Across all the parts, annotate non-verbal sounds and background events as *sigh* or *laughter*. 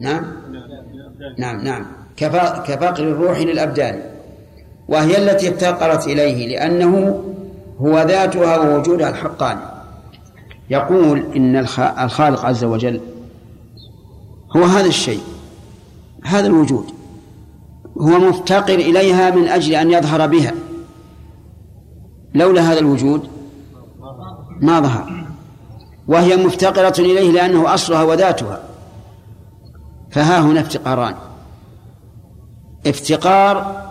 نعم. نعم. نعم كفقر الروح للأبدان. وهي التي افتقرت إليه لأنه هو ذاتها ووجودها الحقاني يقول إن الخالق عز وجل هو هذا الشيء هذا الوجود. هو مفتقر إليها من أجل أن يظهر بها. لولا هذا الوجود ما ظهر. وهي مفتقرة إليه لأنه أصلها وذاتها. فها هنا افتقاران افتقار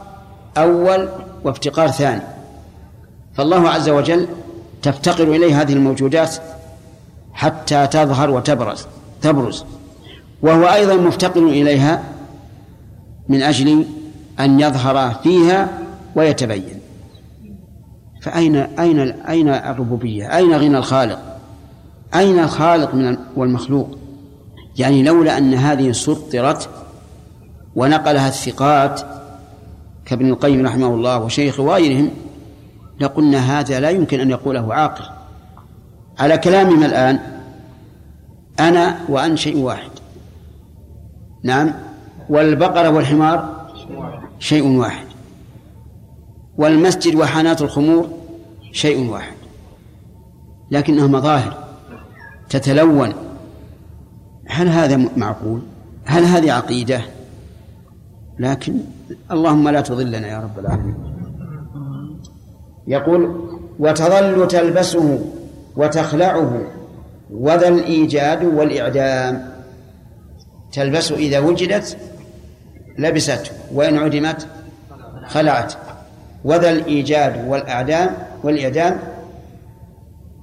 أول وافتقار ثاني فالله عز وجل تفتقر إليه هذه الموجودات حتى تظهر وتبرز تبرز وهو أيضا مفتقر إليها من أجل أن يظهر فيها ويتبين فأين أين أين الربوبية؟ أين غنى الخالق؟ أين الخالق من والمخلوق؟ يعني لولا أن هذه سطرت ونقلها الثقات كابن القيم رحمه الله وشيخ غيرهم لقلنا هذا لا يمكن أن يقوله عاقل. على كلامنا الآن أنا وأن شيء واحد. نعم؟ والبقرة والحمار شيء واحد. والمسجد وحانات الخمور شيء واحد. لكنها مظاهر تتلون. هل هذا معقول؟ هل هذه عقيدة؟ لكن اللهم لا تضلنا يا رب العالمين. يقول وتظل تلبسه وتخلعه وذا الإيجاد والإعدام. تلبسه إذا وجدت لبسته وإن عدمت خلعت. وذا الإيجاد والأعدام والإعدام.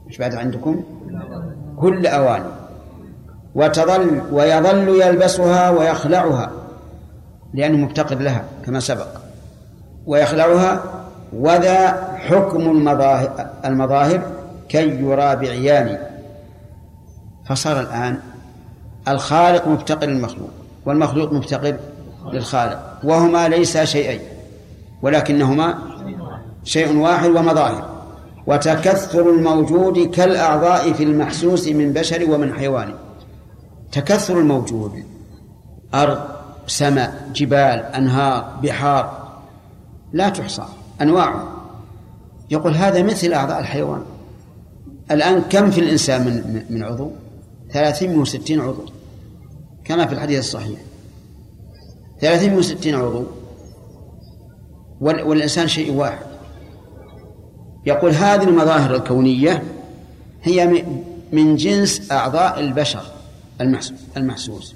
إيش بعد عندكم؟ كل أواني. وتظل ويظل يلبسها ويخلعها لأنه مفتقد لها كما سبق. ويخلعها وذا حكم المظاهر, المظاهر كي يرى بعيان فصار الآن الخالق مفتقر للمخلوق والمخلوق مفتقر للخالق وهما ليسا شيئين ولكنهما شيء واحد ومظاهر. وتكثر الموجود كالأعضاء في المحسوس من بشر ومن حيوان. تكثر الموجود. أرض سماء جبال أنهار بحار. لا تحصى أنواع. يقول هذا مثل أعضاء الحيوان. الآن كم في الإنسان من من عضو؟ 360 عضو. كما في الحديث الصحيح. 360 عضو. والإنسان شيء واحد. يقول هذه المظاهر الكونية هي من جنس أعضاء البشر. المحسوس.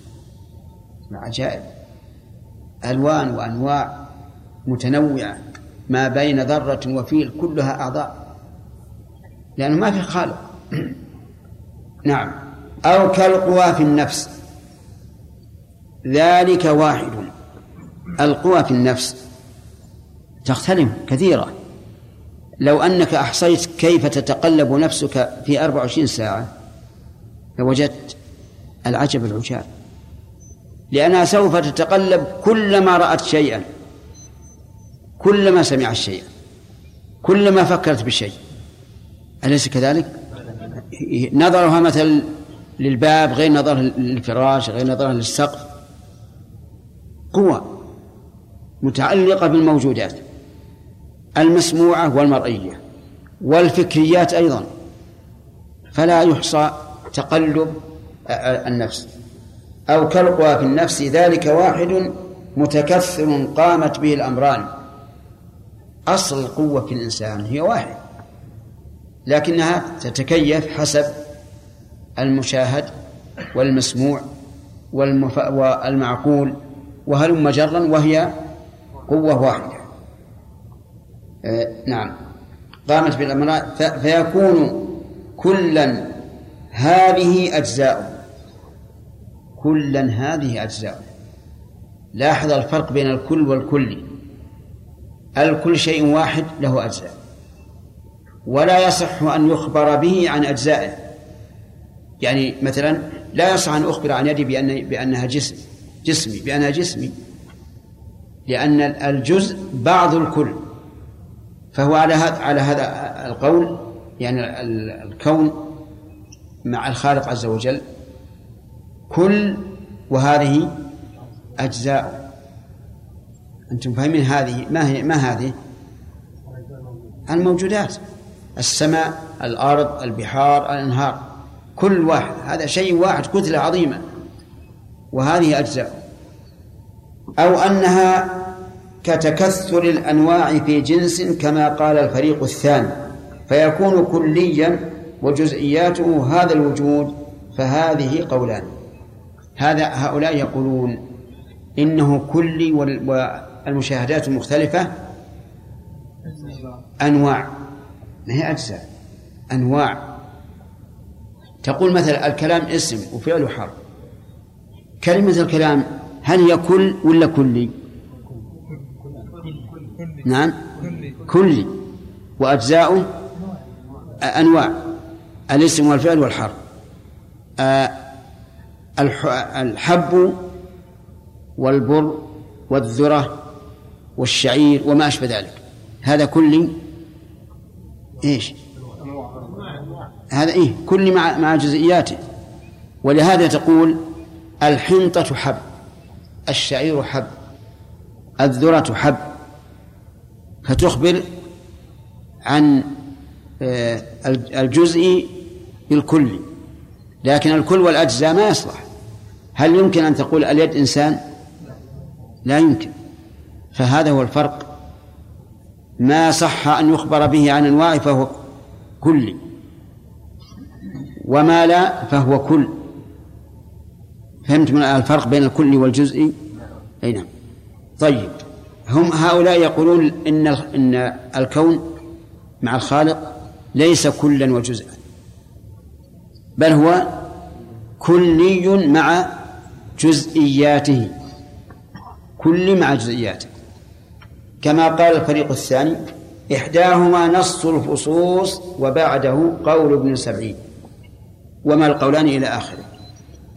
عجائب ألوان وأنواع متنوعة ما بين ذرة وفيل كلها أعضاء. لأنه ما في خالق. *clears throat* نعم. أو كالقوى في النفس. ذلك واحد. القوى في النفس تختلف كثيرة. لو أنك أحصيت كيف تتقلب نفسك في أربع وعشرين ساعة لوجدت العجب العجاب. لأنها سوف تتقلب كلما رأت شيئا. كلما سمعت شيئا. كلما فكرت بشيء. أليس كذلك؟ نظرها مثل للباب غير نظرها للفراش غير نظرها للسقف. قوة متعلقة بالموجودات. المسموعة والمرئية. والفكريات أيضا. فلا يحصى تقلب النفس. أو كالقوى في النفس ذلك واحد متكثر قامت به الأمران. أصل القوة في الإنسان هي واحد لكنها تتكيف حسب المشاهد والمسموع والمف... والمعقول وهلم جرا وهي قوة واحدة. آه نعم. قامت بالأمران فيكون كلا هذه أجزاء كلا هذه أجزاء. لاحظ الفرق بين الكل والكل. الكل شيء واحد له أجزاء. ولا يصح أن يخبر به عن أجزائه. يعني مثلا لا يصح أن أخبر عن يدي بأن بأنها جسم جسمي بأنها جسمي. لأن الجزء بعض الكل. فهو على هذا على هذا القول يعني الكون مع الخالق عز وجل. كل وهذه أجزاء. أنتم فاهمين هذه؟ ما هي ما هذه؟ الموجودات. السماء الأرض البحار الأنهار. كل واحد. هذا شيء واحد كتلة عظيمة. وهذه أجزاء. أو أنها كتكثر الأنواع في جنس كما قال الفريق الثاني. فيكون كليا وجزئياته هذا الوجود فهذه قولان. هذا هؤلاء يقولون إنه كلي والمشاهدات المختلفة أنواع ما هي أجزاء؟ أنواع. تقول مثلا الكلام اسم وفعل حرف كلمة الكلام هل هي كل ولا كلي؟ نعم. كلي. وأجزاؤه أنواع. الاسم والفعل والحرف. آه، الحب والبر والذرة والشعير وما أشبه ذلك. هذا كلي إيش؟ هذا إيه؟ كل مع مع جزئياته ولهذا تقول الحنطة حب الشعير حب الذرة حب. فتخبر عن آه، الجزء بالكل. لكن الكل والأجزاء ما يصلح. هل يمكن أن تقول اليد إنسان؟ لا يمكن. فهذا هو الفرق. ما صح أن يخبر به عن أنواع فهو كلي. وما لا فهو كل. فهمت من الفرق بين الكل والجزء أي نعم. طيب. هم هؤلاء يقولون إن إن الكون مع الخالق ليس كلا وجزءا. بل هو كلي مع جزئياته كل مع جزئياته. كما قال الفريق الثاني إحداهما نص الفصوص وبعده قول ابن سبعين. وما القولان إلى آخره.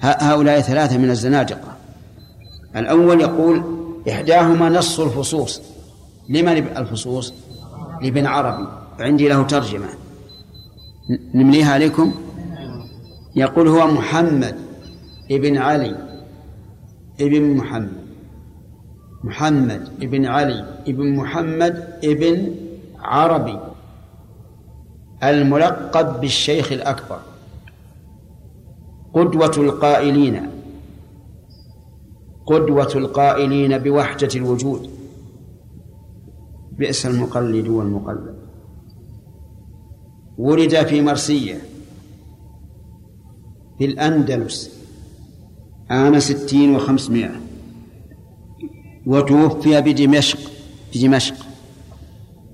هؤلاء ثلاثة من الزنادقة. الأول يقول إحداهما نص الفصوص. لمن الفصوص؟ لابن عربي. عندي له ترجمة. نمليها عليكم؟ يقول هو محمد ابن علي. ابن محمد. محمد ابن علي ابن محمد ابن عربي. الملقب بالشيخ الأكبر. قدوة القائلين. قدوة القائلين بوحدة الوجود. بئس المقلد والمقلد. ولد في مرسية في الأندلس. عام ستين وخمسمائة. وتوفي بدمشق في دمشق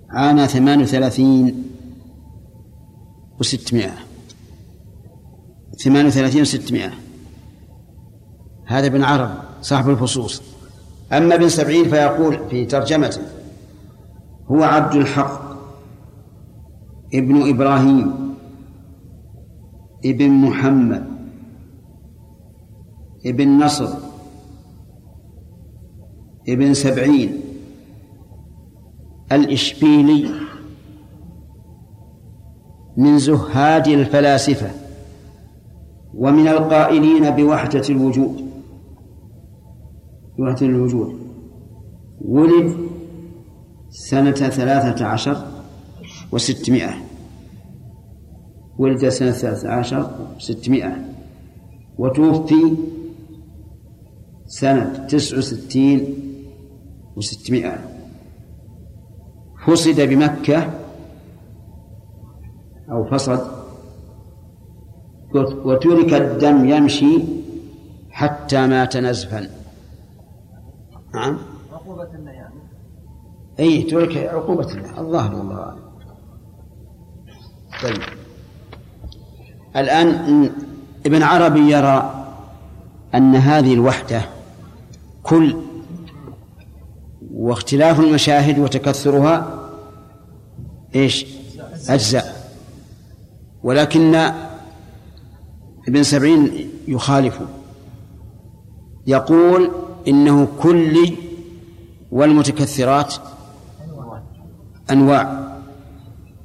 عام ثمان وثلاثين وستمائة. ثمان وثلاثين وستمائة. هذا ابن عرب صاحب الفصوص أما ابن سبعين فيقول في ترجمته هو عبد الحق ابن إبراهيم ابن محمد. ابن نصر ابن سبعين الإشبيلي من زهاد الفلاسفة ومن القائلين بوحدة الوجود بوحدة الوجود. ولد سنة ثلاثة عشر وستمائة. ولد سنة ثلاثة عشر وستمائة. وتوفي سنة تسع وستين وستمائة. فصد بمكة أو فصد وترك الدم يمشي حتى مات نزفا. نعم. عقوبة الله يعني أي ترك عقوبة الله الله والله طيب. الآن ابن عربي يرى أن هذه الوحدة كل واختلاف المشاهد وتكثرها إيش؟ أجزاء. ولكن ابن سبعين يخالف. يقول إنه كلي والمتكثرات أنواع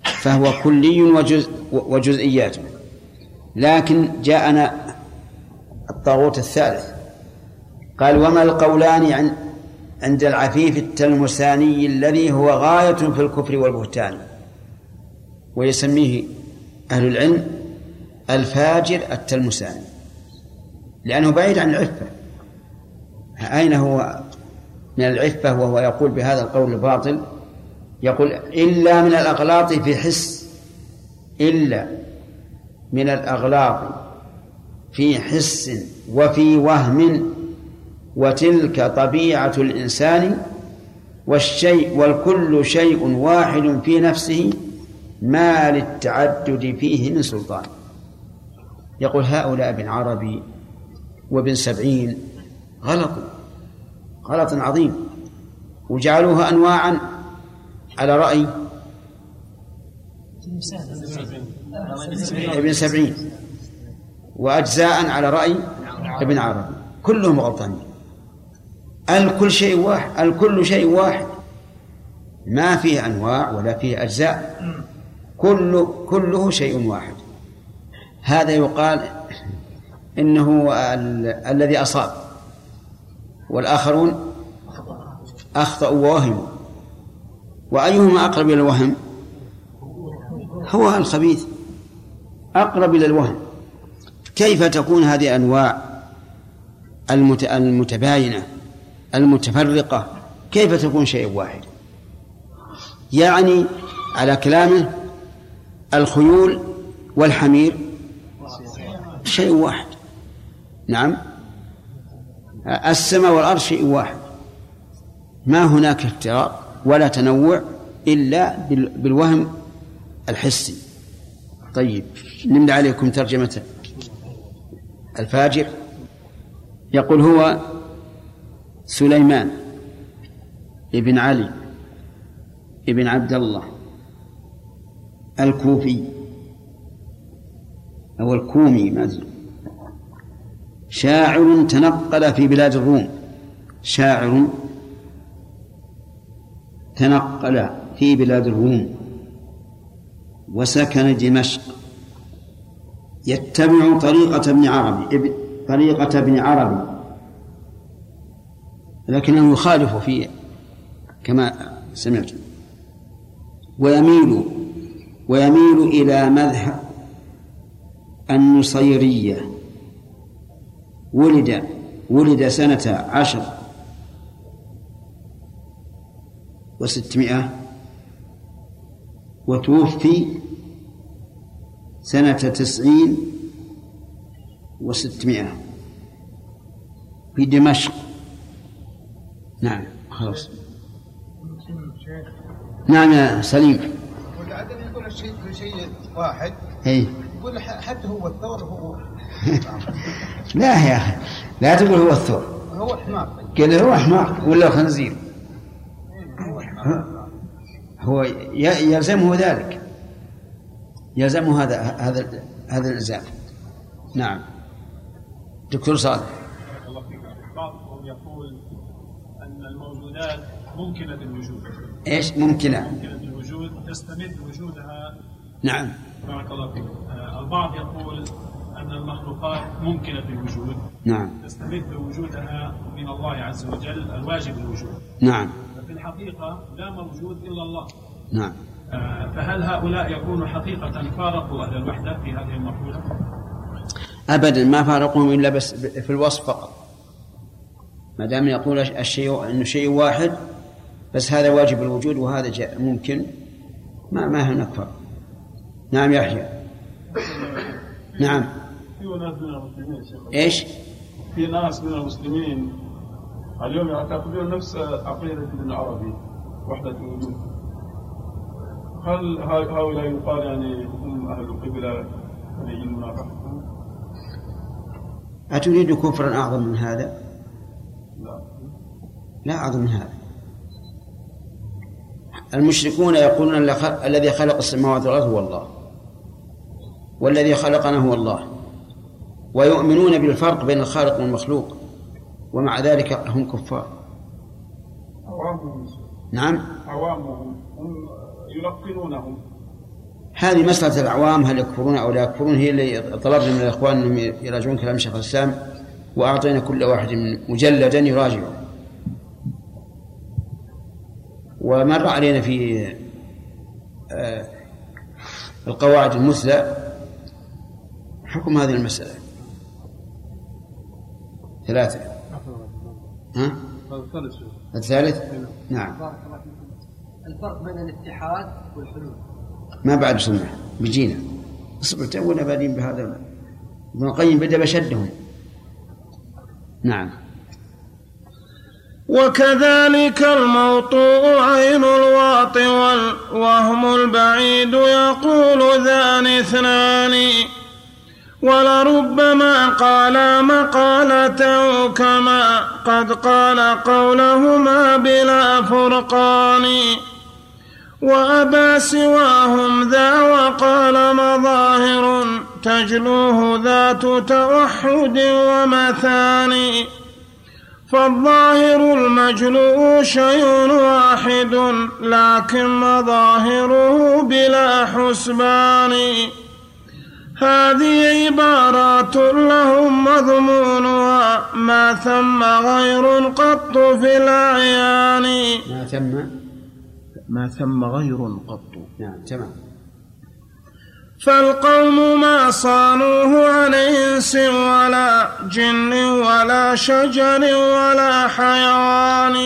فهو كلي وجزء وجزئيات. لكن جاءنا الطاغوت الثالث. قال وما القولان عند العفيف التلمساني الذي هو غاية في الكفر والبهتان ويسميه أهل العلم الفاجر التلمساني لأنه بعيد عن العفة. أين هو من العفة؟ وهو يقول بهذا القول الباطل يقول إلا من الأغلاط في حس إلا من الأغلاط في حس وفي وهم وتلك طبيعة الإنسان والشيء والكل شيء واحد في نفسه ما للتعدد فيه من سلطان. يقول هؤلاء ابن عربي وابن سبعين غلطوا غلط عظيم وجعلوها أنواعا على رأي ابن سبعين وأجزاء على رأي ابن عربي كلهم غلطانين. الكل شيء واحد الكل شيء واحد. ما فيه أنواع ولا فيه أجزاء. كل كله شيء واحد. هذا يقال إنه الذي أصاب. والآخرون أخطأوا ووهموا وأيهما أقرب إلى الوهم؟ هو الخبيث. أقرب إلى الوهم. كيف تكون هذه أنواع المتباينة؟ المتفرقة. كيف تكون شيء واحد؟ يعني على كلامه الخيول والحمير شيء واحد. نعم. السماء والأرض شيء واحد. ما هناك افتراق ولا تنوع إلا بالوهم الحسي. طيب نمد عليكم ترجمة الفاجر. يقول هو سليمان ابن علي ابن عبد الله الكوفي أو الكومي ما شاعر تنقل في بلاد الروم. شاعر تنقل في بلاد الروم. وسكن دمشق. يتبع طريقة ابن عربي طريقة ابن عربي. لكنه يخالف في كما سمعت. ويميل ويميل إلى مذهب النصيرية. ولد ولد سنة عشر وستمائة وتوفي سنة تسعين وستمائة في دمشق. نعم خلاص. نعم يا سليم. والعدم يقول الشيء شيء واحد. اي يقول حتى هو الثور هو *laughs* لا يا أخي لا تقول هو الثور. هو حمار قال هو حمار ولا خنزير؟ هو يلزمه ذلك. يلزمه هذا هذا هذا الإلزام. نعم. دكتور صالح بعضهم يقول ان الموجودات ممكنة الوجود إيش ممكنة؟ ممكنة الوجود تستمد وجودها. نعم. بارك الله فيك. آه، البعض يقول أن المخلوقات ممكنة الوجود نعم. تستمد وجودها من الله عز وجل الواجب الوجود. نعم. في الحقيقة لا موجود إلا الله. نعم. آه، فهل هؤلاء يكونوا حقيقة فارقوا أهل الوحدة في هذه المقوله؟ ابدا ما فارقهم إلا بس في الوصف فقط. ما دام يقول الشيء أنه شيء واحد بس هذا واجب الوجود وهذا جاء ممكن ما ما هناك فرق نعم يحيى نعم في ناس من المسلمين إيش؟ في ناس من المسلمين اليوم يعتقدون نفس عقيدة ابن عربي وحدة الوجود هل هؤلاء يقال يعني هم أهل القبلة ولي المنافقة؟ أتريد كفرا أعظم من هذا؟ لا من هذا. المشركون يقولون الذي خلق السماوات والأرض هو الله. والذي خلقنا هو الله. ويؤمنون بالفرق بين الخالق والمخلوق. ومع ذلك هم كفار. عوامهم نعم. عوامهم هم يلقنونهم. هذه مسألة الأعوام. هل يكفرون أو لا يكفرون؟ هي اللي طلبنا من الإخوان أنهم يراجعون كلام شيخ الإسلام. وأعطينا كل واحد مجلدا يراجعه ومر علينا في آه، القواعد المثلى حكم هذه المسألة. ثلاثة. ها؟ الثالث؟ نعم. الفرق بين الاتحاد والحلول ما بعد سنة بيجينا. اصبر تونا بادين بهذا. ابن القيم بدأ بشدهم. نعم. وكذلك الموطوء عين الواطي والوهم البعيد يقول ذان اثنان. ولربما قال مقالته كما قد قال قولهما بلا فرقان. وأبى سواهم ذا وقال مظاهر تجلوه ذات توحد ومثاني. فالظاهر المجلو شيء واحد لكن مظاهره بلا حسبان. هذه عبارات لهم مضمونها ما ثم غير قط في الأعيان. ما ثم؟ ما ثم غير قط. نعم تمام. فالقوم ما صانوه عن إنس ولا جن ولا شجر ولا حيوان.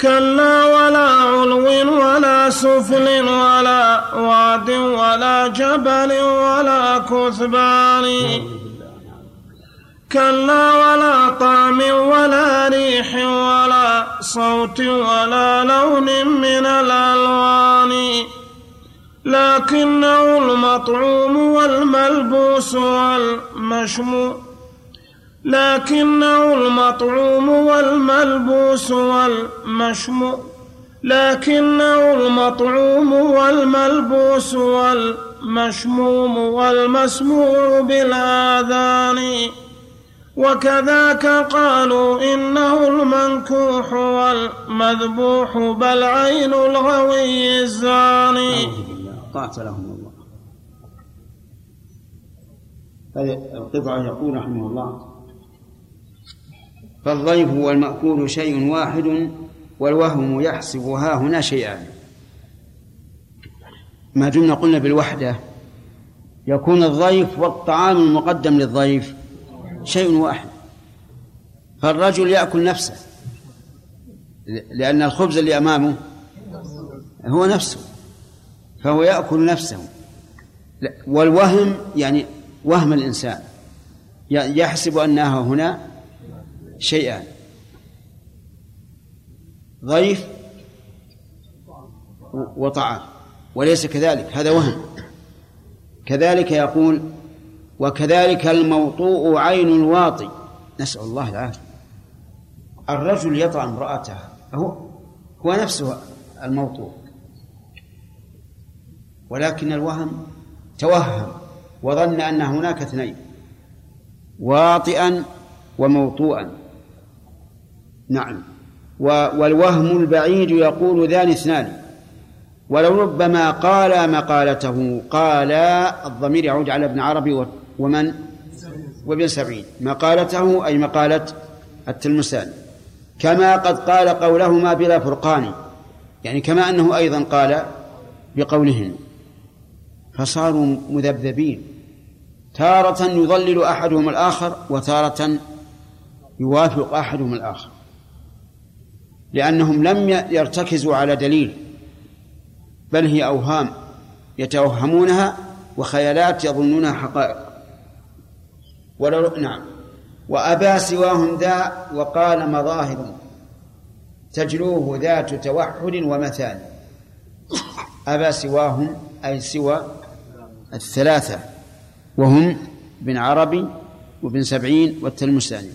كلا ولا علو ولا سفل ولا واد ولا جبل ولا كثبان. كلا ولا طعم ولا ريح ولا صوت ولا لون من الألوان. لكنه المطعوم والملبوس والمشمو لكنه المطعوم والملبوس والمشمو لكنه المطعوم والملبوس والمشموم والمسموع بالآذان. وكذاك قالوا إنه المنكوح والمذبوح بل عين الغوي الزاني. قاتلهم الله. هذه القطعة يقول رحمه الله. فالضيف والمأكول شيء واحد والوهم يحسب ها هنا شيئان ما دمنا قلنا بالوحدة. يكون الضيف والطعام المقدم للضيف شيء واحد. فالرجل يأكل نفسه. لأن الخبز اللي أمامه هو نفسه. فهو يأكل نفسه. والوهم يعني وهم الإنسان. يحسب أنها هنا شيئان ضيف وطعام وليس كذلك هذا وهم. كذلك يقول وكذلك الموطوء عين الواطي. نسأل الله العافية. الرجل يطع امرأته هو هو نفسه الموطوء. ولكن الوهم توهم وظن أن هناك اثنين واطئا وموطوءا. نعم. والوهم البعيد يقول ذان اثنان. ولو ربما قال مقالته قال الضمير يعود على ابن عربي ومن؟ وابن سبعين مقالته أي مقالة التلمسان. كما قد قال قولهما بلا فرقان يعني كما أنه أيضا قال بقولهن. فصاروا مذبذبين. تارة يضلل أحدهم الآخر وتارة يوافق أحدهم الآخر. لأنهم لم يرتكزوا على دليل بل هي أوهام يتوهمونها وخيالات يظنونها حقائق. ولو نعم. وأبى سواهم ذا وقال مظاهر تجلوه ذات توحد ومثال أبى سواهم أي سوى الثلاثة وهم بن عربي وابن سبعين والتلمساني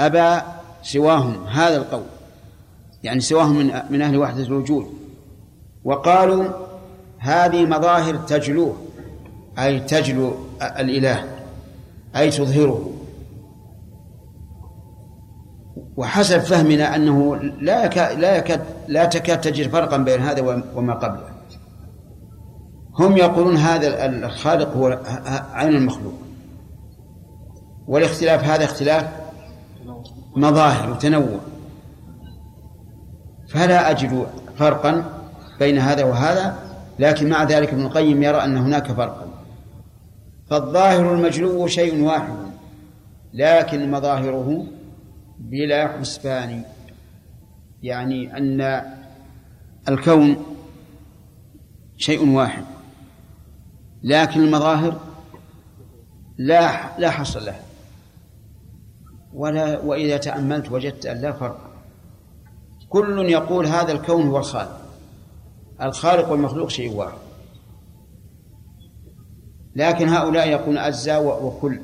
أبى سواهم هذا القول. يعني سواهم من من أهل وحدة الوجود. وقالوا هذه مظاهر تجلوه أي تجلو الإله أي تظهره. وحسب فهمنا أنه لا يكاد لا يكاد لا تكاد تجد فرقا بين هذا وما قبله. هم يقولون هذا الخالق هو عين المخلوق. والاختلاف هذا اختلاف مظاهر وتنوع. فلا أجد فرقا بين هذا وهذا لكن مع ذلك ابن القيم يرى أن هناك فرقا. فالظاهر المجلو شيء واحد لكن مظاهره بلا حسبان. يعني أن الكون شيء واحد. لكن المظاهر لا لا حصر له ولا وإذا تأملت وجدت أن لا فرق. كل يقول هذا الكون هو الخالق. الخالق والمخلوق شيء واحد. لكن هؤلاء يقولون أجزاء وكل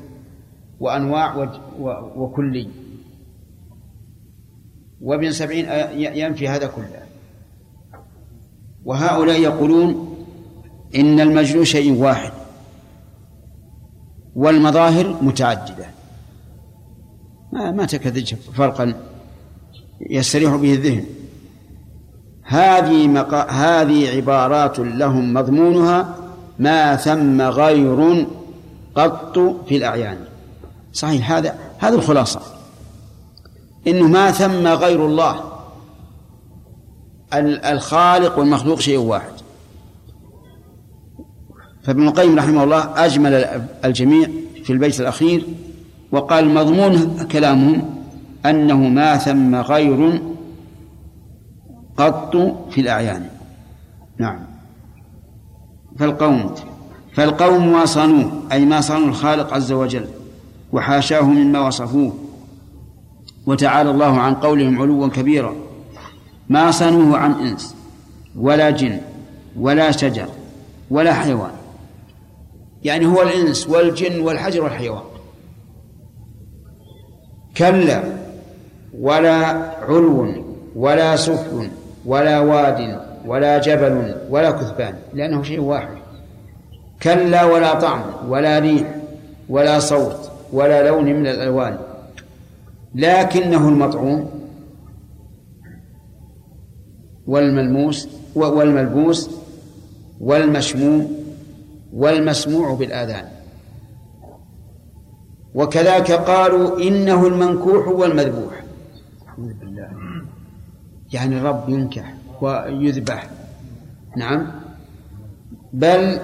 وأنواع وكلي وابن سبعين ينفي هذا كله. وهؤلاء يقولون إن المجنون شيء واحد والمظاهر متعددة. ما ما تكذج فرقا يستريح به الذهن. هذه مقا... هذه عبارات لهم مضمونها ما ثم غير قط في الأعيان. صحيح هذا هذه الخلاصة. إنه ما ثم غير الله. الخالق والمخلوق شيء واحد. فابن القيم رحمه الله أجمل الجميع في البيت الأخير وقال مضمون كلامهم أنه ما ثم غير قط في الأعيان. نعم. فالقوم فالقوم ما صانوه أي ما صانوا الخالق عز وجل وحاشاه مما وصفوه. وتعالى الله عن قولهم علوا كبيرا. ما صانوه عن إنس ولا جن ولا شجر ولا حيوان. يعني هو الإنس والجن والحجر والحيوان. كلا ولا علو ولا سفل ولا واد ولا جبل ولا كثبان لأنه شيء واحد. كلا ولا طعم ولا ريح ولا صوت ولا لون من الألوان. لكنه المطعوم والملموس والملبوس والمشموم والمسموع بالآذان. وكذلك قالوا إنه المنكوح والمذبوح. يعني الرب ينكح ويذبح. نعم. بل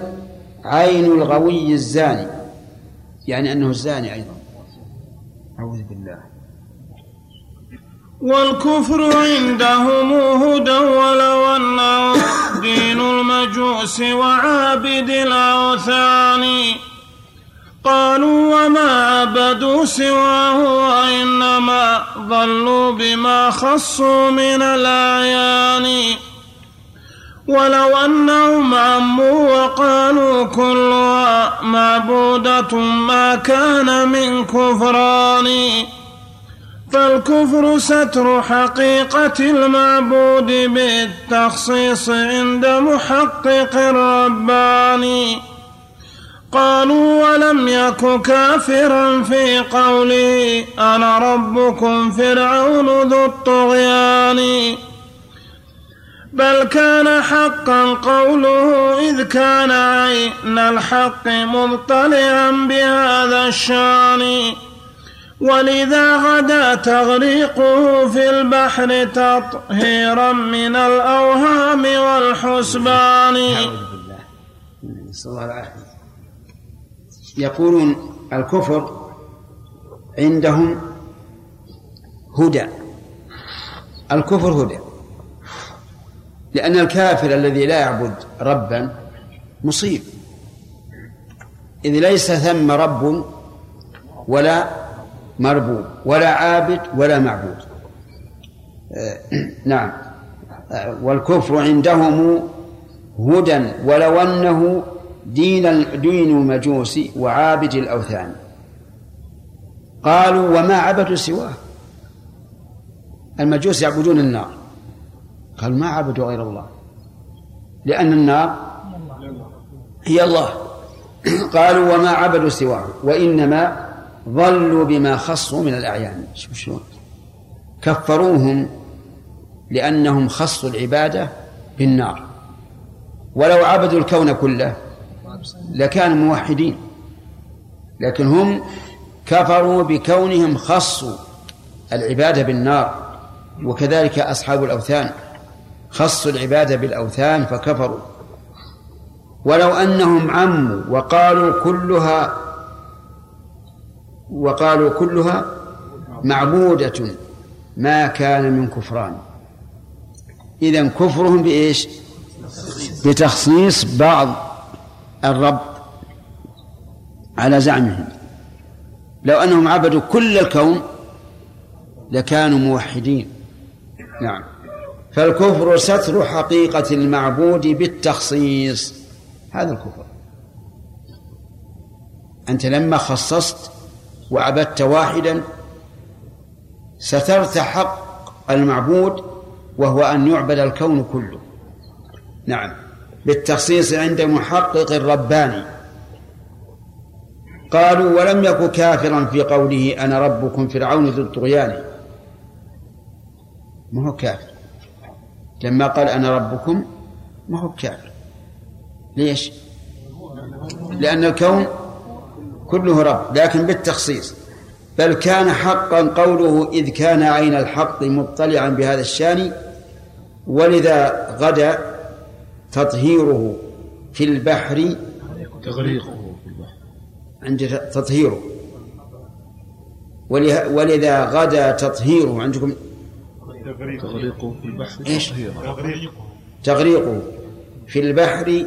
عين الغوي الزاني. يعني أنه الزاني أيضا. أعوذ بالله. والكفر عندهم هدى ولو أنه دين المجوس وعابد الأوثان. قالوا وما عبدوا سواه وإنما ضلوا بما خصوا من الأعيان. ولو أنهم عموا وقالوا كلها معبودة ما كان من كفران. فالكفر ستر حقيقة المعبود بالتخصيص عند محقق الرباني قالوا ولم يك كافرا في قوله أنا ربكم فرعون ذو الطغيان. بل كان حقا قوله إذ كان عين الحق مطلعا بهذا الشان. ولذا غدا تغريقه في البحر تطهيرا من الأوهام والحسبان. يقولون الكفر عندهم هدى. الكفر هدى. لأن الكافر الذي لا يعبد ربا مصيب. إذ ليس ثم رب ولا مربوب ولا عابد ولا معبود. آه، *clears throat* نعم. آه، والكفر عندهم هدى ولو أنه دين دين المجوس وعابد الأوثان. قالوا وما عبدوا سواه؟ المجوس يعبدون النار. قالوا ما عبدوا غير الله. لأن النار هي الله. *clears throat* قالوا وما عبدوا سواه وإنما ظلوا بما خصوا من الأعيان. شوف شلون. كفروهم لأنهم خصوا العبادة بالنار. ولو عبدوا الكون كله لكانوا موحدين. لكن هم كفروا بكونهم خصوا العبادة بالنار. وكذلك أصحاب الأوثان خصوا العبادة بالأوثان فكفروا. ولو أنهم عموا وقالوا كلها وقالوا كلها معبودة ما كان من كفران. إذا كفرهم بإيش؟ بتخصيص بعض الرب على زعمهم. لو أنهم عبدوا كل الكون لكانوا موحدين. نعم. فالكفر ستر حقيقة المعبود بالتخصيص. هذا الكفر. أنت لما خصصت وعبدت واحدا سترت حق المعبود وهو أن يعبد الكون كله. نعم. بالتخصيص عند محقق رباني. قالوا ولم يك كافرا في قوله أنا ربكم فرعون ذو الطغيان. ما هو كافر. لما قال أنا ربكم ما هو كافر. ليش؟ لأن الكون كله رب لكن بالتخصيص. بل كان حقا قوله إذ كان عين الحق مطلعا بهذا الشان ولذا غدا تطهيره في البحر. تغريقه عند تطهيره. ولذا غدا تطهيره. عندكم تغريقه في البحر إيش؟ تغريقه في البحر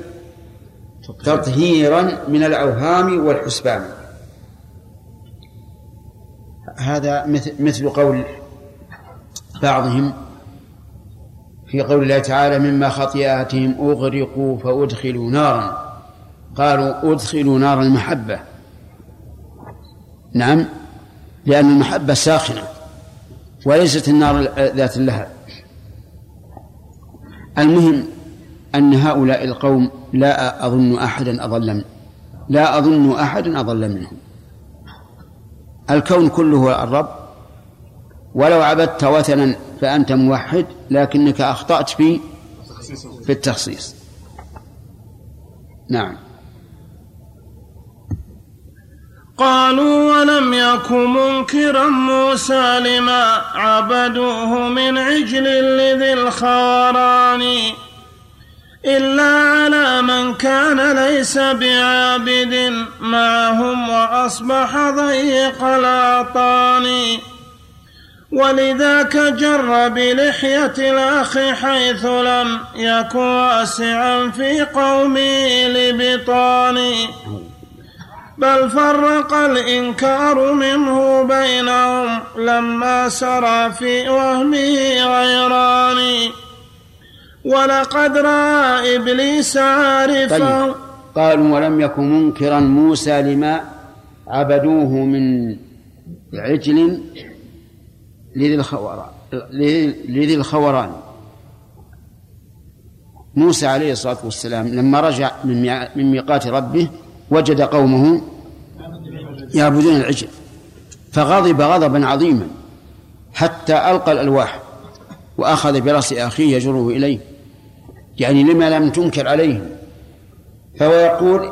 تطهيرا من الأوهام والحسبان. هذا مثل مثل قول بعضهم في قول الله تعالى مما خطيئاتهم أغرقوا فأدخلوا نارا. قالوا أدخلوا نار المحبة. نعم لأن المحبة ساخنة وليست النار ذات اللهب. المهم أن هؤلاء القوم لا أظن أحدا أضل لا أظن أحدا أضل منهم. الكون كله الرب. ولو عبدت وثنا فأنت موحد لكنك أخطأت في في التخصيص. نعم. قالوا ولم يك منكرا موسى لما عبدوه من عجل لذي الخاران إلا على من كان ليس بعابد معهم وأصبح ضيق الأعطان. ولذاك جر بلحية الأخ حيث لم يك واسعا في قومه لبطان. بل فرق الإنكار منه بينهم لما سرى في وهمه غيران. ولقد رأى إبليس عارفا طيب. قالوا ولم يكن منكرا موسى لما عبدوه من عجل لذي الخوران لذي الخوران موسى عليه الصلاة والسلام لما رجع من ميقات ربه وجد قومه يعبدون العجل فغضب غضبا عظيما حتى ألقى الألواح وأخذ برأس أخيه يجره إليه. يعني لما لم تنكر عليهم. فهو يقول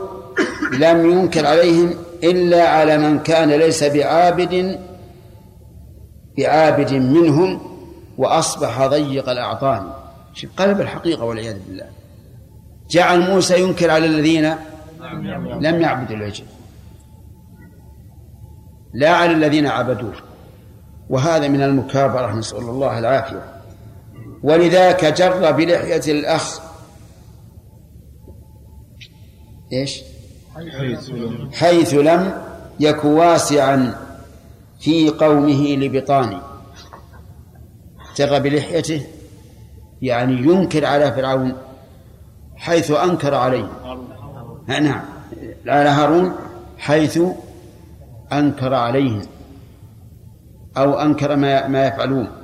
لم ينكر عليهم إلا على من كان ليس بعابد بعابد منهم وأصبح ضيق الأعطان. قلب الحقيقة والعياذ بالله. جعل موسى ينكر على الذين لم يعبدوا العجل لا على الذين عبدوه. وهذا من المكابرة نسأل الله العافية. ولذاك جر بلحية الأخ. إيش؟ حيث لم يك واسعا في قومه لبطان. جر بلحيته يعني ينكر على فرعون حيث أنكر عليه. نعم. على هارون حيث أنكر عليهم أو أنكر ما ما يفعلون.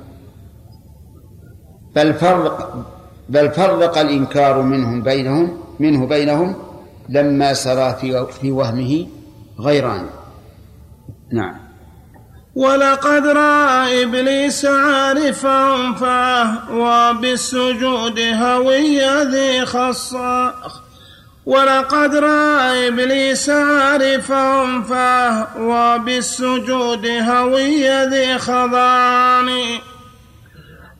بل فرق بل فرق الإنكار منهم بينهم منه بينهم لما سرى في في وهمه غيران. نعم. ولقد رأى إبليس عارفا فأهوى بالسجود هوي ذي خصا. ولقد رأى إبليس عارفا فهو بالسجود هوي ذي خضعان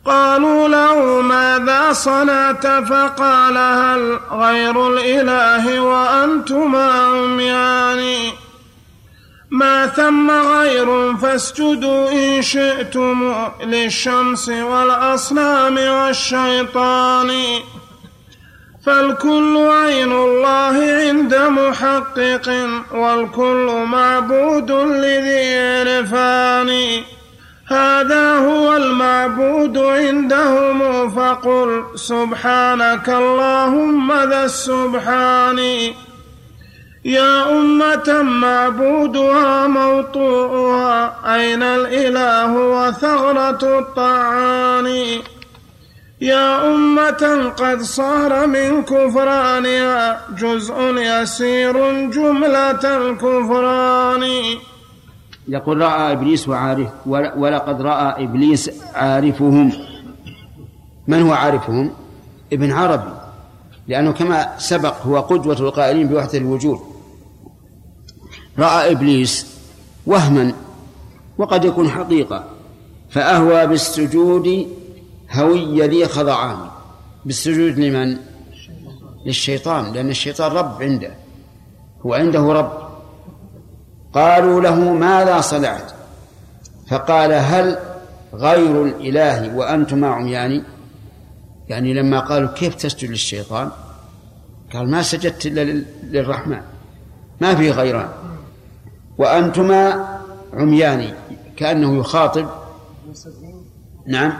قالوا له ماذا صنعت فقال هل غير الإله وأنتما عميان. ما ثم غير فاسجدوا إن شئتم للشمس والأصنام والشيطان. فالكل عين الله عند محقق والكل معبود لذي عرفان. هذا هو المعبود عندهم فقل سبحانك اللهم ذا السبحان. يا أمة معبودها موطوءها أين الإله وثغرة الطعان؟ يا أمة قد صار من كفرانها جزء يسير جملة الكفران. يقول رأى إبليس وعارف ولقد رأى إبليس عارفهم. من هو عارفهم؟ ابن عربي. لأنه كما سبق هو قدوة القائلين بوحدة الوجود. رأى إبليس وهما وقد يكون حقيقة. فأهوى بالسجود هوي ذي خضعان. بالسجود لمن؟ للشيطان. لأن الشيطان رب عنده. هو عنده رب. قالوا له ماذا صنعت؟ فقال هل غير الإله وأنتما عميان يعني؟ لما قالوا كيف تسجد للشيطان؟ قال ما سجدت إلا للرحمن. ما في غيران. وأنتما عميان كأنه يخاطب. نعم.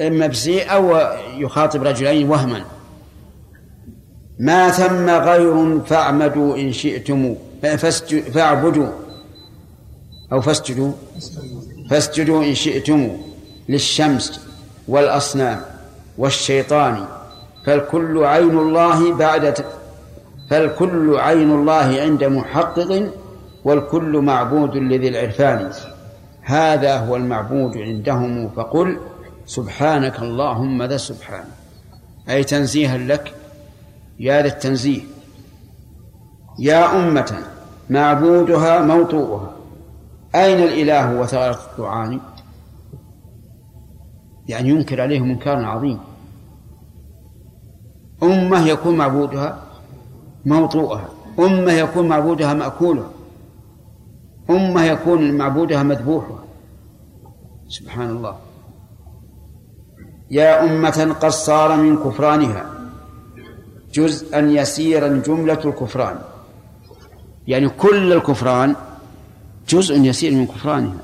إما بسيء أو يخاطب رجلين وهما. ما ثم غير فاعمدوا إن شئتم فاعبدوا. أو فاسجدوا. فاسجدوا إن شئتم للشمس والأصنام والشيطان. فالكل عين الله بعد فالكل عين الله عند محقق والكل معبود لذي العرفان. هذا هو المعبود عندهم. فقل سبحانك اللهم ذا سبحان. أي تنزيها لك؟ يا ذا التنزيه. يا أمة. معبودها موطوءها. أين الإله وثغرة الطعام يعني ينكر عليهم إنكارا عظيم. أمة يكون معبودها موطوءها. أمة يكون معبودها مأكولها. أمة يكون معبودها مذبوحها. سبحان الله. يا أمة قد صار من كفرانها جزءا يسيرا جملة الكفران. يعني كل الكفران جزء يسير من كفرانها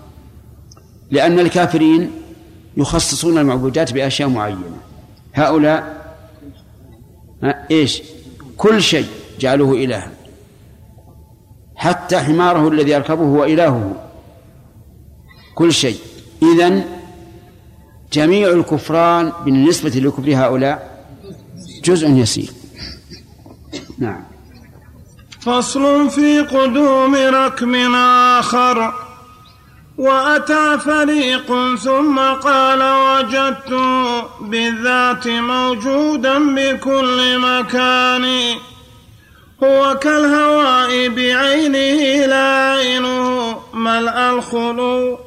لأن الكافرين يخصصون المعبودات بأشياء معينة. هؤلاء إيش؟ كل شيء جعلوه إلها. حتى حماره الذي يركبه هو إلهه. كل شيء. إذن جميع الكفران بالنسبة لكفر هؤلاء جزء يسير. نعم. فصل في قدوم ركب آخر. وأتى فريق ثم قال وجدت بالذات موجودا بكل مكان. هو كالهواء بعينه لا عينه ملأ الخلو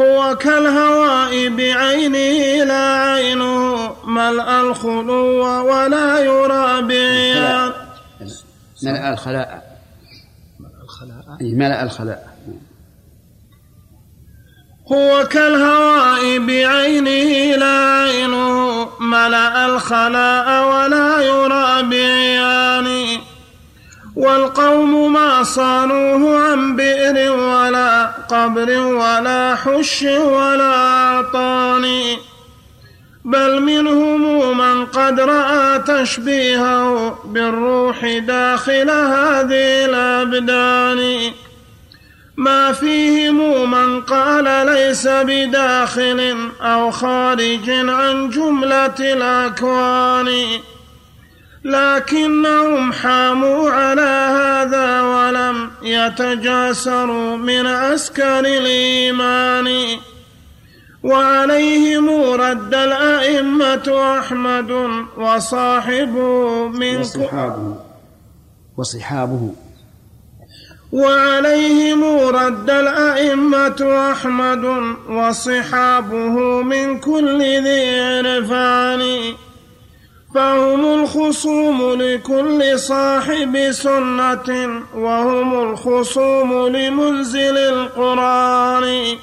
هو كالهواء بعينه لا عينه ملأ الخلو ولا يرى بعيان ملأ الخلاء. أي ملأ الخلاء. هو كالهواء بعينه لا عينه ملأ الخلاء ولا يرى بعيان. والقوم ما صانوه عن بئر ولا قبر ولا حش ولا عطان بل منهم من قد رأى تشبيهه بالروح داخل هذه الأبدان. ما فيهم من قال ليس بداخل أو خارج عن جملة الأكوان. لكنهم حاموا على هذا ولم يتجاسروا من عسكر الإيمان. وعليهم رد الأئمة أحمد وصاحبه من وصحابه. وصحابه. وعليهم رد الأئمة أحمد وصحابه من كل ذي عرفان. فهم الخصوم لكل صاحب سنة وهم الخصوم لمنزل القرآن.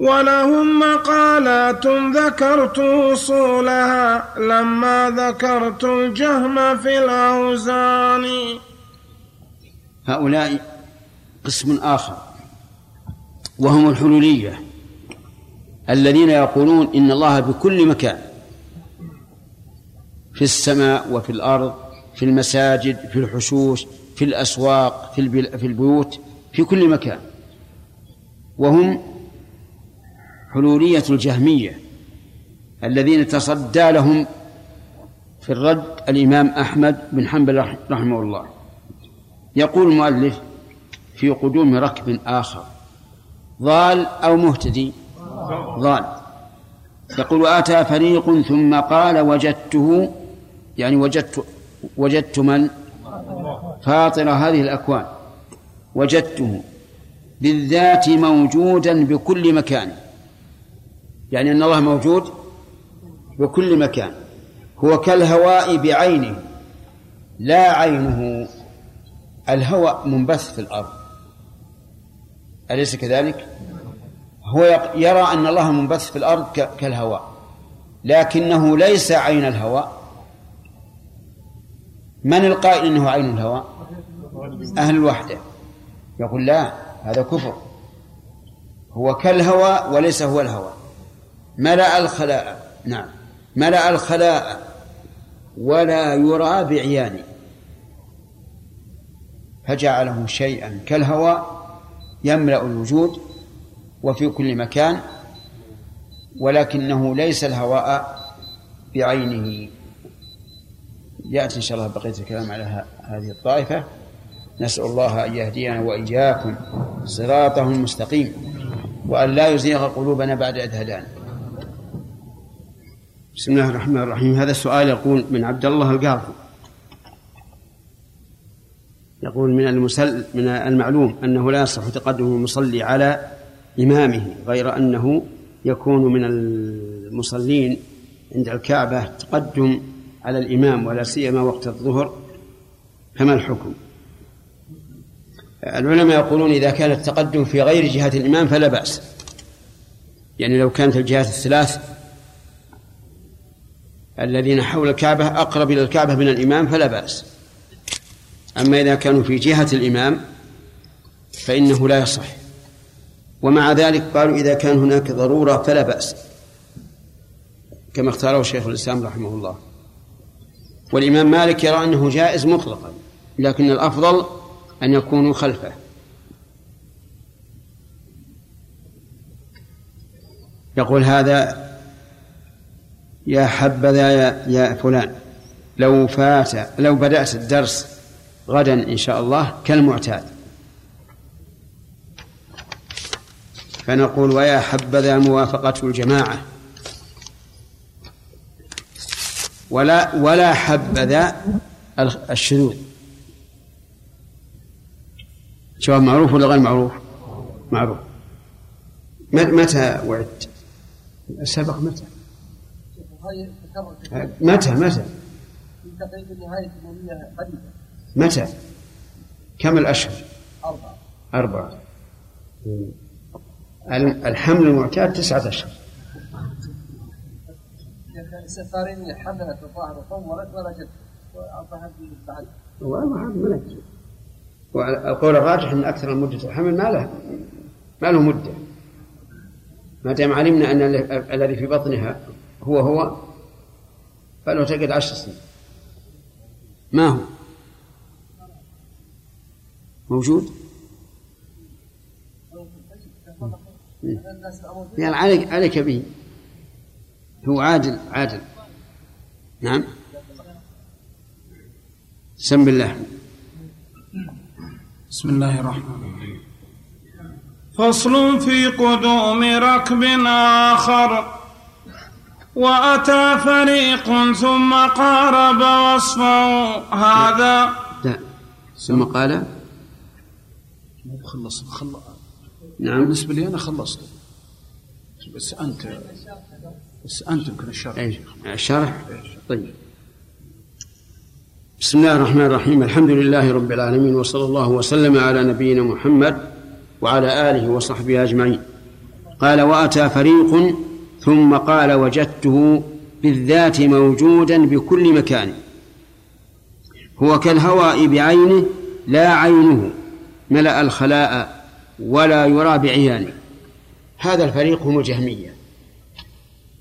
ولهم مقالات ذكرت وصولها لما ذكرت الجهم في الأوزان. هؤلاء قسم آخر وهم الحلولية الذين يقولون إن الله بكل مكان في السماء وفي الأرض في المساجد في الحشوش في الأسواق في, في البيوت في كل مكان. وهم حلولية الجهمية الذين تصدى لهم في الرد الإمام أحمد بن حنبل رحمه الله. يقول المؤلف في قدوم ركب آخر ضال أو مهتدي؟ ضال. يقول أتى فريق ثم قال وجدته يعني وجدت وجدت من؟ فاطر. هذه الأكوان. وجدته بالذات موجودا بكل مكان. يعني أن الله موجود بكل مكان. هو كالهواء بعينه لا عينه الهواء منبث في الأرض. أليس كذلك؟ هو يرى أن الله منبث في الأرض كالهواء لكنه ليس عين الهواء. من القائل إنه عين الهواء؟ أهل الوحدة. يقول لا هذا كفر. هو كالهواء وليس هو الهواء. ملأ الخلاء. نعم. ملأ الخلاء. ولا يرى بعيانه فجعله شيئا كالهواء يملأ الوجود وفي كل مكان ولكنه ليس الهواء بعينه. يأتي إن شاء الله بقية الكلام على هذه الطائفة. نسأل الله أن يهدينا وإياكم صراطه المستقيم وأن لا يزيغ قلوبنا بعد إذ هدانا. بسم الله الرحمن الرحيم. هذا السؤال يقول من عبد الله القاضي. يقول من المسل من المعلوم أنه لا يصح تقدم المصلي على إمامه غير أنه يكون من المصلين عند الكعبة تقدم على الإمام ولا سيما وقت الظهر. فما الحكم؟ العلماء يقولون إذا كان التقدم في غير جهة الإمام فلا بأس. يعني لو كانت الجهات الثلاث الذين حول الكعبة أقرب إلى الكعبة من الإمام فلا بأس. أما إذا كانوا في جهة الإمام فإنه لا يصح. ومع ذلك قالوا إذا كان هناك ضرورة فلا بأس. كما اختاره شيخ الإسلام رحمه الله. والإمام مالك يرى أنه جائز مطلقا لكن الأفضل أن يكونوا خلفه. يقول هذا يا حبذا يا, يا فلان لو فات لو بدأت الدرس غدا إن شاء الله كالمعتاد فنقول ويا حبذا موافقة الجماعة ولا ولا حبذا الشذوذ جواب معروف ولا غير معروف؟ معروف متى وعدت؟ سبق متى؟ متى متى؟ متى؟ كم الأشهر؟ أربعة. أربعة. الحمل المعتاد تسعة أشهر. السفارين حملت وطاهر وطورت ولا جد. وأعطاها بعد والله ما ندري والقول الراجح إن أكثر مدة الحمل ما له. ما له مدة. ما دام علمنا أن الذي في بطنها هو هو فلو تقعد عشر سنين. ما هو؟ موجود؟ يعني عليك عليك به. هو عادل عادل. نعم. سم بالله بسم الله الرحمن الرحيم. فصل في قدوم ركب آخر. وأتى فريق ثم قارب وصفه. هذا لا ثم قال؟ مو خلص خل... نعم. بالنسبة لي أنا خلصت. بس أنت بس أنت يمكن الشرح. أي الشرح؟ طيب. بسم الله الرحمن الرحيم. الحمد لله رب العالمين وصلى الله وسلم على نبينا محمد وعلى آله وصحبه أجمعين. قال وأتى فريق ثم قال وجدته بالذات موجودا بكل مكان. هو كالهواء بعينه لا عينه ملأ الخلاء ولا يرى بعيانه. هذا الفريق هم الجهمية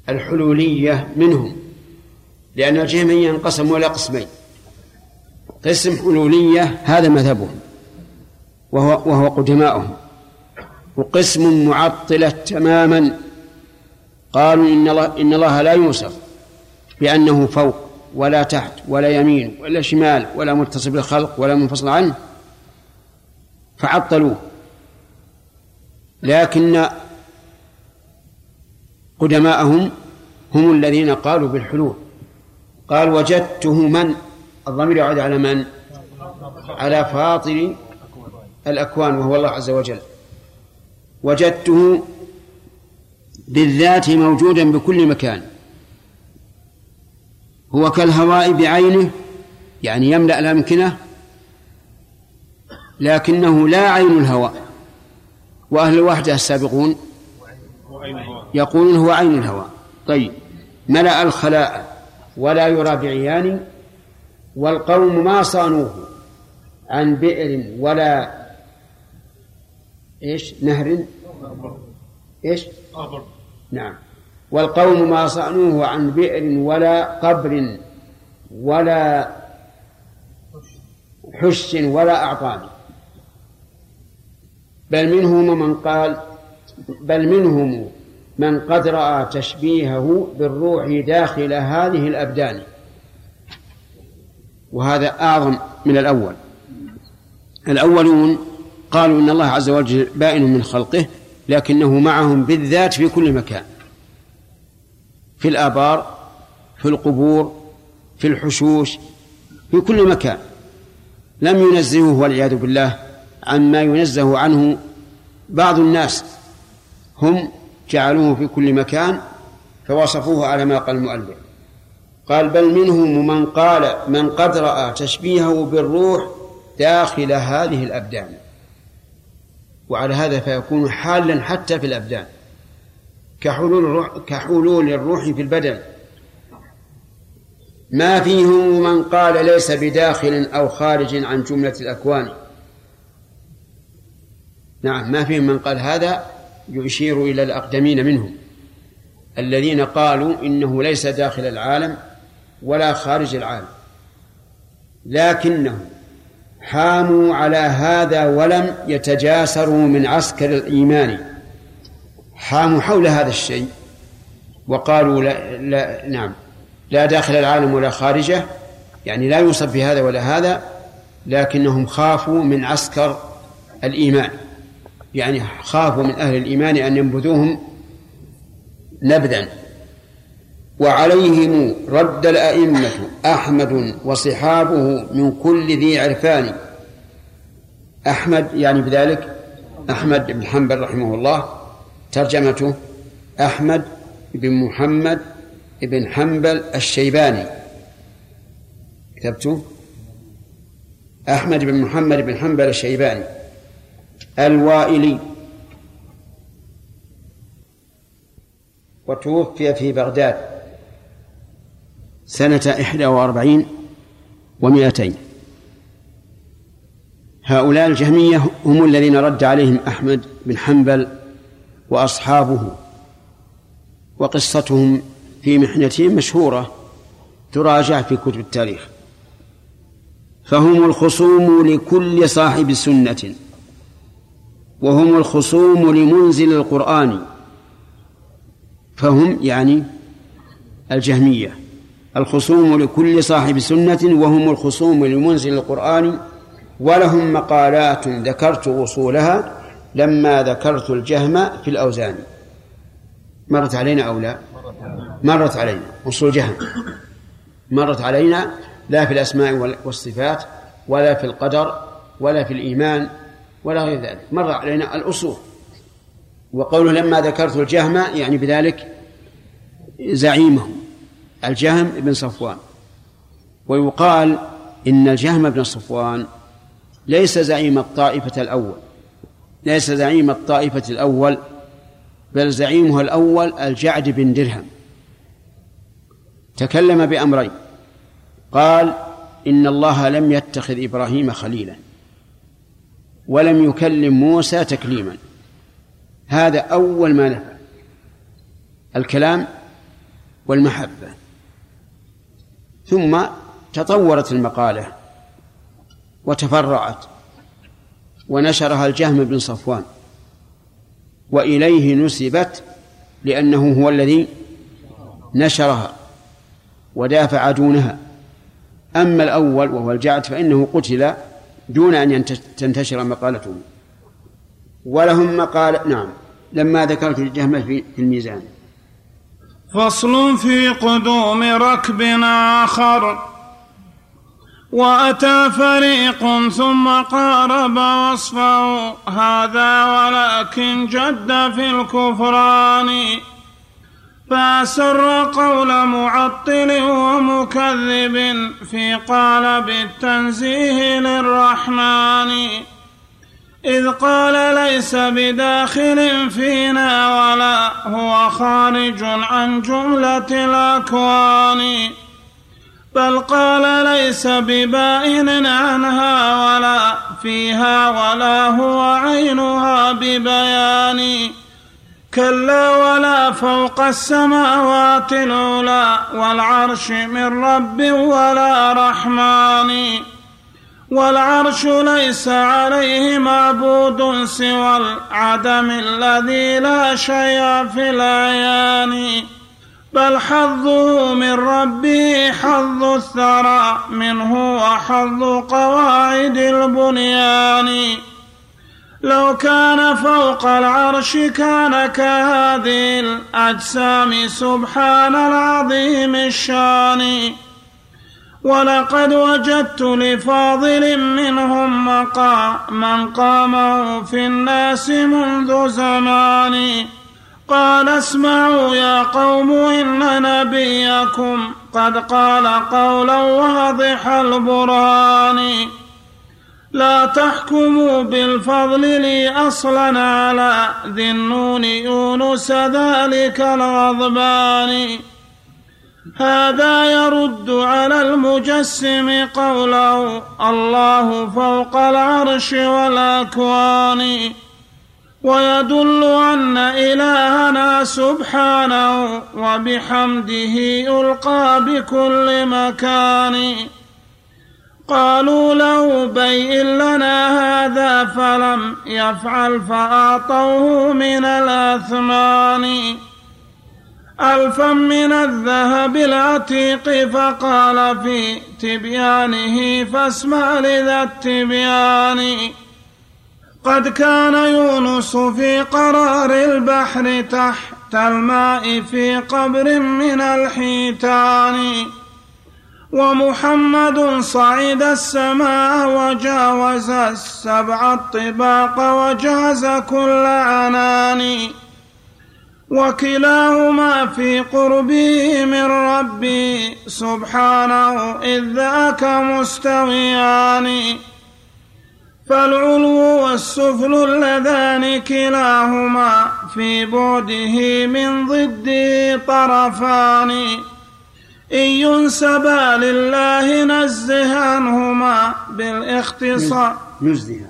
الحلولية منهم لأن الجهمية انقسموا إلى قسمين. قسم حلولية هذا مذهبهم وهو, وهو قدماؤهم وقسم معطلة تماما قالوا إن الله, إن الله لا يوصف بأنه فوق ولا تحت ولا يمين ولا شمال ولا متصل بالخلق ولا منفصل عنه. فعطلوه. لكن قدماءهم هم الذين قالوا بالحلول. قال وجدته من؟ الضمير يعود على من؟ على فاطر الأكوان وهو الله عز وجل. وجدته بالذات موجودا بكل مكان. هو كالهواء بعينه يعني يملأ الأمكنة لكنه لا عين الهواء. وأهل الوحدة السابقون يقولون هو عين الهواء. طيب ملأ الخلاء ولا يرى بعيان والقوم ما صانوه عن بئر ولا إيش؟ نهر؟ إيش؟ نعم. والقوم ما صانوه عن بئر ولا قبر ولا حش ولا أعطان بل منهم من قال بل منهم من قد رأى تشبيهه بالروح داخل هذه الأبدان. وهذا أعظم من الأول. الأولون قالوا إن الله عز وجل بائن من خلقه لكنه معهم بالذات في كل مكان. في الآبار في القبور في الحشوش في كل مكان. لم ينزهه والعياذ بالله عما ينزه عنه بعض الناس. هم جعلوه في كل مكان فوصفوه على ما قال المؤلف. قال بل منهم من قال من قد رأى تشبيهه بالروح داخل هذه الأبدان. وعلى هذا فيكون حالا حتى في الأبدان. كحلول كحلول الروح في البدن. ما فيهم من قال ليس بداخل أو خارج عن جملة الأكوان. نعم ما فيهم من قال هذا يشير إلى الأقدمين منهم. الذين قالوا إنه ليس داخل العالم ولا خارج العالم. لكنهم حاموا على هذا ولم يتجاسروا من عسكر الإيمان. حاموا حول هذا الشيء. وقالوا لا, لا نعم. لا داخل العالم ولا خارجه. يعني لا يوصف بهذا ولا هذا لكنهم خافوا من عسكر الإيمان. يعني خافوا من أهل الإيمان أن ينبذوهم نبذا. وعليهم رد الأئمة أحمد وصحابه من كل ذي عرفان. أحمد يعني بذلك أحمد بن حنبل رحمه الله ترجمته أحمد بن محمد بن حنبل الشيباني. كتبته؟ أحمد بن محمد بن حنبل الشيباني. الوائلي. وتوفي في بغداد. سنة إحدى وأربعين ومائتين هؤلاء الجهمية هم الذين رد عليهم أحمد بن حنبل وأصحابه وقصتهم في محنتهم مشهورة تراجع في كتب التاريخ. فهم الخصوم لكل صاحب سنة وهم الخصوم لمنزل القرآن. فهم يعني الجهمية. الخصوم لكل صاحب سنة وهم الخصوم لمنزل القرآن ولهم مقالات ذكرت وصولها لما ذكرت الجهم في الأوزان. مرت علينا أو لا؟ مرت علينا. أصول جهم. مرت علينا لا في الأسماء والصفات ولا في القدر ولا في الإيمان ولا غير ذلك. مر علينا الأصول. وقوله لما ذكرت الجهم يعني بذلك زعيمه الجهم بن صفوان ويقال إن الجهم بن صفوان ليس زعيم الطائفة الأول. ليس زعيم الطائفة الأول بل زعيمها الأول الجعد بن درهم. تكلم بأمرين. قال إن الله لم يتخذ إبراهيم خليلا ولم يكلم موسى تكليما. هذا أول ما نفع الكلام والمحبة. ثم تطورت المقالة وتفرعت ونشرها الجهم بن صفوان. وإليه نسبت لأنه هو الذي نشرها ودافع دونها. أما الأول وهو الجعد فإنه قتل دون أن تنتشر مقالته. ولهم مقال نعم لما ذكرت الجهم في الميزان. فصل في قدوم ركب آخر. وأتى فريق ثم قارب وصفه. هذا ولكن جد في الكفران. فأسر قول معطل ومكذب. في قالب التنزيه للرحمن. إذ قال ليس بداخل فينا ولا هو خارج عن جملة الأكوان بل قال ليس ببائن عنها ولا فيها ولا هو عينها ببيان. كلا ولا فوق السماوات العلى والعرش من رب ولا رحمن. والعرش ليس عليه معبود سوى العدم الذي لا شيء في الأعيان. بل حظه من ربه حظ الثرى منه وحظ قواعد البنيان. لو كان فوق العرش كان كهذه الأجسام سبحان العظيم الشان. ولقد وجدت لفاضل منهم مقاما قامه في الناس منذ زمان قال اسمعوا يا قوم إن نبيكم قد قال قولا واضح البرهان. لا تحكموا بالفضل لي أصلا على ذي النون يونس ذلك الغضبان. هذا يرد على المجسم قوله الله فوق العرش والأكوان ويدل أن إلهنا سبحانه وبحمده يلقى بكل مكان. قالوا له بيئ لنا هذا فلم يفعل فأعطوه من الأثمان. ألفا من الذهب العتيق فقال في تبيانه فاسمع لذا التبيان. قد كان يونس في قرار البحر تحت الماء في قبر من الحيتان. ومحمد صعد السماء وجاوز السبع الطباق وجاز كل عنان. وكلاهما في قربه من ربي سبحانه إذ ذاك مستويان فالعلو والسفل اللذان كلاهما في بعده من ضده طرفان. إن ينسبا لله نزه عنهما بالإختصار. نزه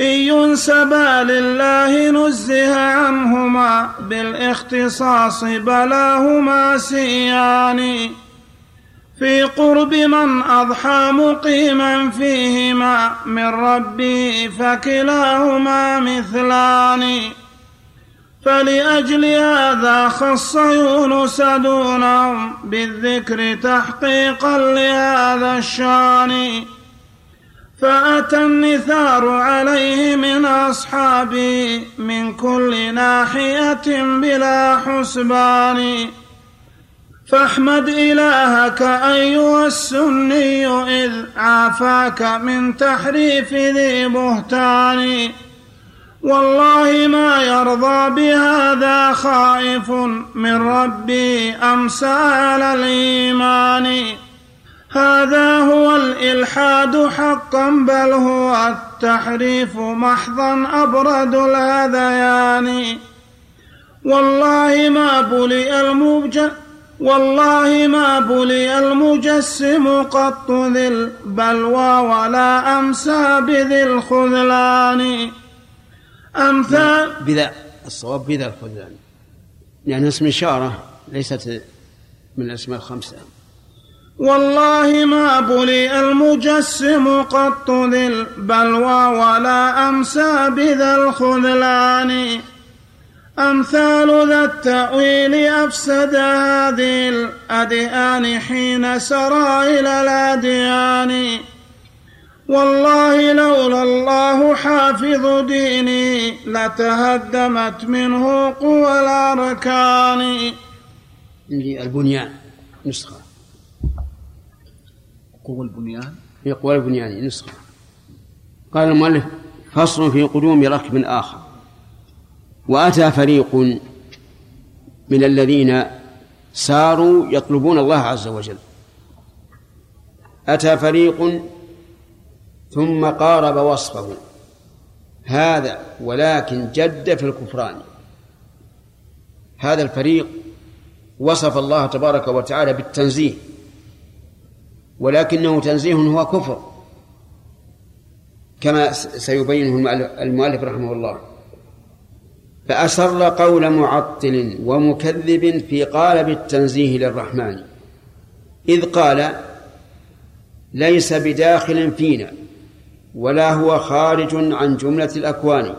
إن ينسبا لله نزه عنهما بالإختصاص بلاهما سيان في قرب من أضحى مقيما فيهما من ربه فكلاهما مثلان فلأجل هذا خص يونس دونهم بالذكر تحقيقا لهذا الشان. فأتى النثار عليه من أصحابي من كل ناحية بلا حسبان. فاحمد إلهك أيها السني إذ عافاك من تحريف ذي بهتان. والله ما يرضى بهذا خائف من ربي أمسى على الإيمان. هذا هو الإلحاد حقا بل هو التحريف محضا أبرد الهذيان والله ما بلي المبجل والله ما بلي المجسم قط ذي البلوى ولا أمسى بذي الخذلان أمثال بذا الصواب بذا الخذلان. يعني اسم إشارة ليست من الأسماء الخمسة. والله ما بلي المجسم قط ذي البلوى ولا أمسى بذا الخذلان. أمثال ذا التأويل أفسد هذه الأديان حين سرى إلى الأديان. والله لولا الله حافظ ديني لتهدمت منه قوى الأركان. البنيان نسخة. قوة البنيان؟ في قوى البنيان نسخة. قال المؤلف فصل في قدوم ركب آخر. وأتى فريق من الذين ساروا يطلبون الله عز وجل. أتى فريق ثم قارب وصفه. هذا ولكن جد في الكفران. هذا الفريق وصف الله تبارك وتعالى بالتنزيه. ولكنه تنزيه هو كفر كما سيبينه المؤلف رحمه الله. فأسر قول معطل ومكذب في قالب التنزيه للرحمن إذ قال ليس بداخل فينا ولا هو خارج عن جملة الأكوان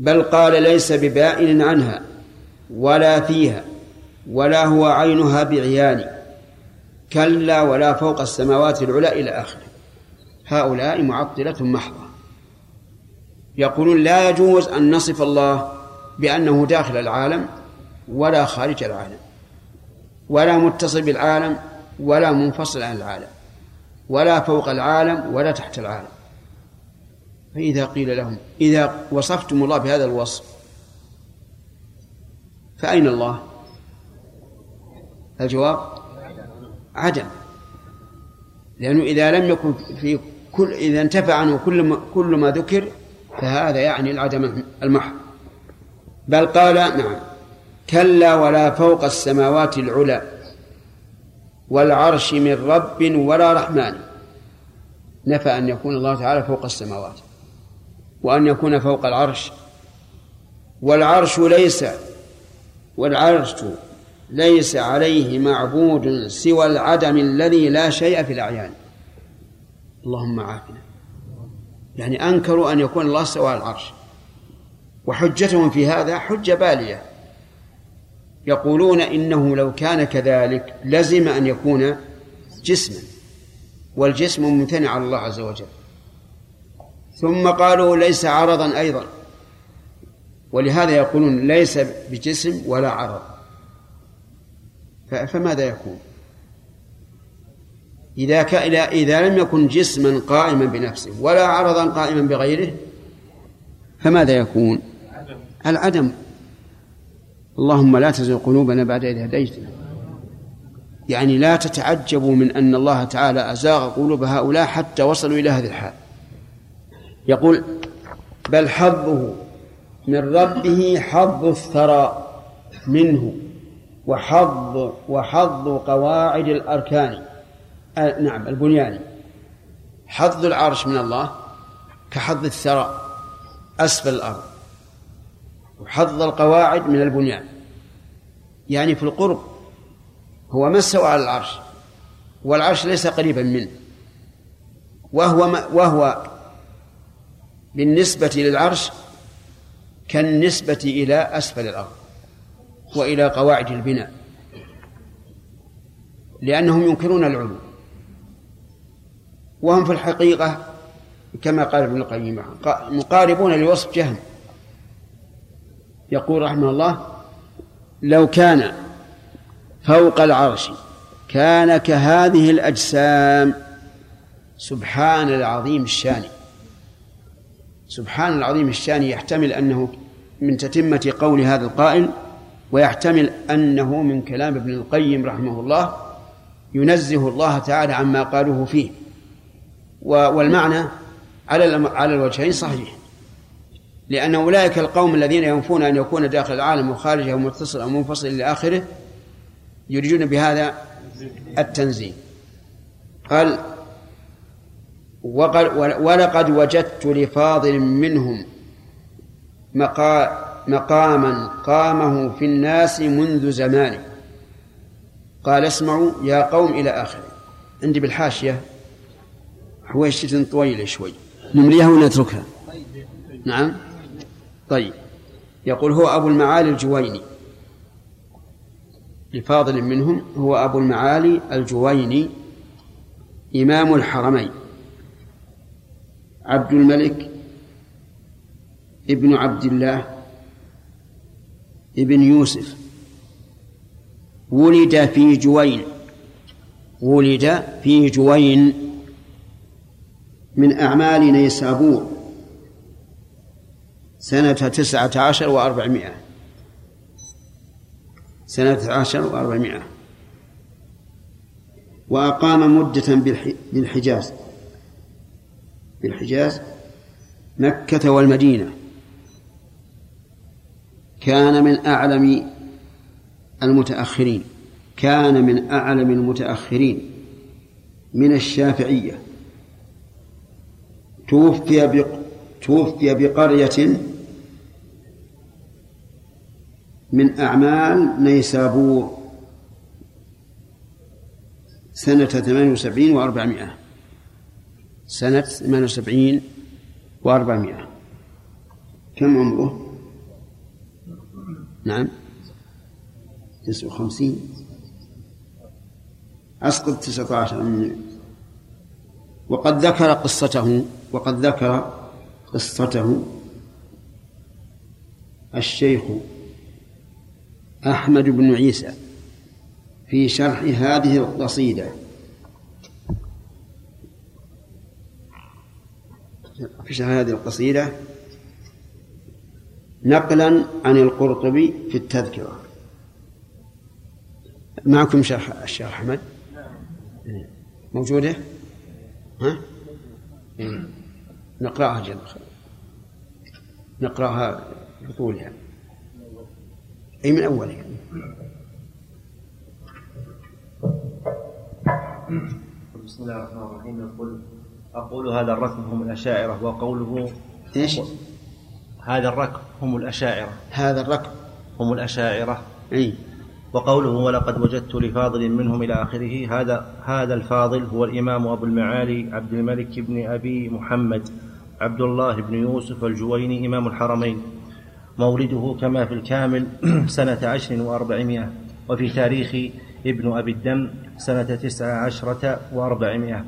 بل قال ليس ببائن عنها ولا فيها ولا هو عينها بعيان. كلا ولا فوق السماوات العلى إلى آخره. هؤلاء معطلة محضة. يقولون لا يجوز أن نصف الله بأنه داخل العالم ولا خارج العالم ولا متصل بالعالم ولا منفصل عن العالم ولا فوق العالم ولا تحت العالم. فإذا قيل لهم إذا وصفتم الله بهذا الوصف فأين الله؟ الجواب؟ عدم لأنه إذا لم يكن في كل إذا انتفع عنه كل ما, كل ما ذكر فهذا يعني العدم المحض بل قال نعم. كلا ولا فوق السماوات العلى والعرش من رب ولا رحمن. نفى أن يكون الله تعالى فوق السماوات وأن يكون فوق العرش. والعرش ليس والعرش ليس عليه معبود سوى العدم الذي لا شيء في الأعيان. اللهم عافنا. يعني أنكروا أن يكون الله سوى العرش. وحجتهم في هذا حجة بالية. يقولون إنه لو كان كذلك لزم أن يكون جسما. والجسم ممتنع على الله عز وجل. ثم قالوا ليس عرضا أيضا. ولهذا يقولون ليس بجسم ولا عرض. فماذا يكون؟ إذا كان إذا لم يكن جسما قائما بنفسه ولا عرضا قائما بغيره فماذا يكون؟ العدم. اللهم لا تزغ قلوبنا بعد إذ هديتنا. يعني لا تتعجبوا من أن الله تعالى أزاغ قلوب هؤلاء حتى وصلوا إلى هذه الحال. يقول بل حظه من ربه حظ الثرى منه. وحظ وحظ قواعد الأركان. آه نعم البنيان. حظ العرش من الله كحظ الثرى أسفل الأرض. وحظ القواعد من البنيان. يعني في القرب هو ما استوى على العرش والعرش ليس قريبا منه. وهو ما وهو بالنسبة للعرش كالنسبة إلى أسفل الأرض. وإلى قواعد البناء لأنهم ينكرون العلو وهم في الحقيقة كما قال ابن القيم مقاربون لوصف جهم. يقول رحمه الله لو كان فوق العرش كان كهذه الأجسام سبحان العظيم الشان سبحان العظيم الشان يحتمل أنه من تتمة قول هذا القائل ويحتمل أنه من كلام ابن القيم رحمه الله ينزه الله تعالى عما قالوه فيه. والمعنى على على الوجهين صحيح. لأن أولئك القوم الذين ينفون أن يكون داخل العالم وخارجه متصل أو منفصل إلى آخره يريدون بهذا التنزيه. قال ولقد وجدت لفاضل منهم مقاما قامه في الناس منذ زمان قال اسمعوا يا قوم إلى آخره. عندي بالحاشية. حويشة طويلة شوي. نمليها ونتركها. نعم. طيب. يقول هو أبو المعالي الجويني. لفاضل منهم هو أبو المعالي الجويني إمام الحرمين. عبد الملك ابن عبد الله ابن يوسف. ولد في جوين. ولد في جوين من أعمال نيسابور. سنة تسعة عشر وأربعمائة. سنة عشر وأربعمائة. وأقام مدة بالحجاز. بالحجاز مكة والمدينة. كان من أعلم المتأخرين كان من أعلم المتأخرين من الشافعية. توفي بق... توفي بقرية من أعمال نيسابور سنة ثمان وسبعين وأربعمائة. سنة ثمان وسبعين وأربعمائة. كم عمره؟ نعم. تسعة وخمسين. أسقط تسعة عشر من وقد ذكر قصته وقد ذكر قصته الشيخ أحمد بن عيسى في شرح هذه القصيدة. في شرح هذه القصيدة نقلا عن القرطبي في التذكرة. معكم شرح الشيخ أحمد؟ موجودة؟ ها. نقرأها جل نقرأها بطولها. أي من أولها؟ بسم الله الرحمن الرحيم. يقول أقول هذا الركب هم الأشاعرة وقوله إيش؟ هذا الركب. هم الأشاعرة. هذا الركب. هم الأشاعرة. أي. وقوله ولقد وجدت لفاضل منهم إلى آخره هذا هذا الفاضل هو الإمام أبو المعالي عبد الملك بن أبي محمد عبد الله بن يوسف الجويني إمام الحرمين. مولده كما في الكامل *clears throat* سنة عشر وأربعمائة وفي تاريخ ابن أبي الدم سنة تسع عشرة وأربعمائة.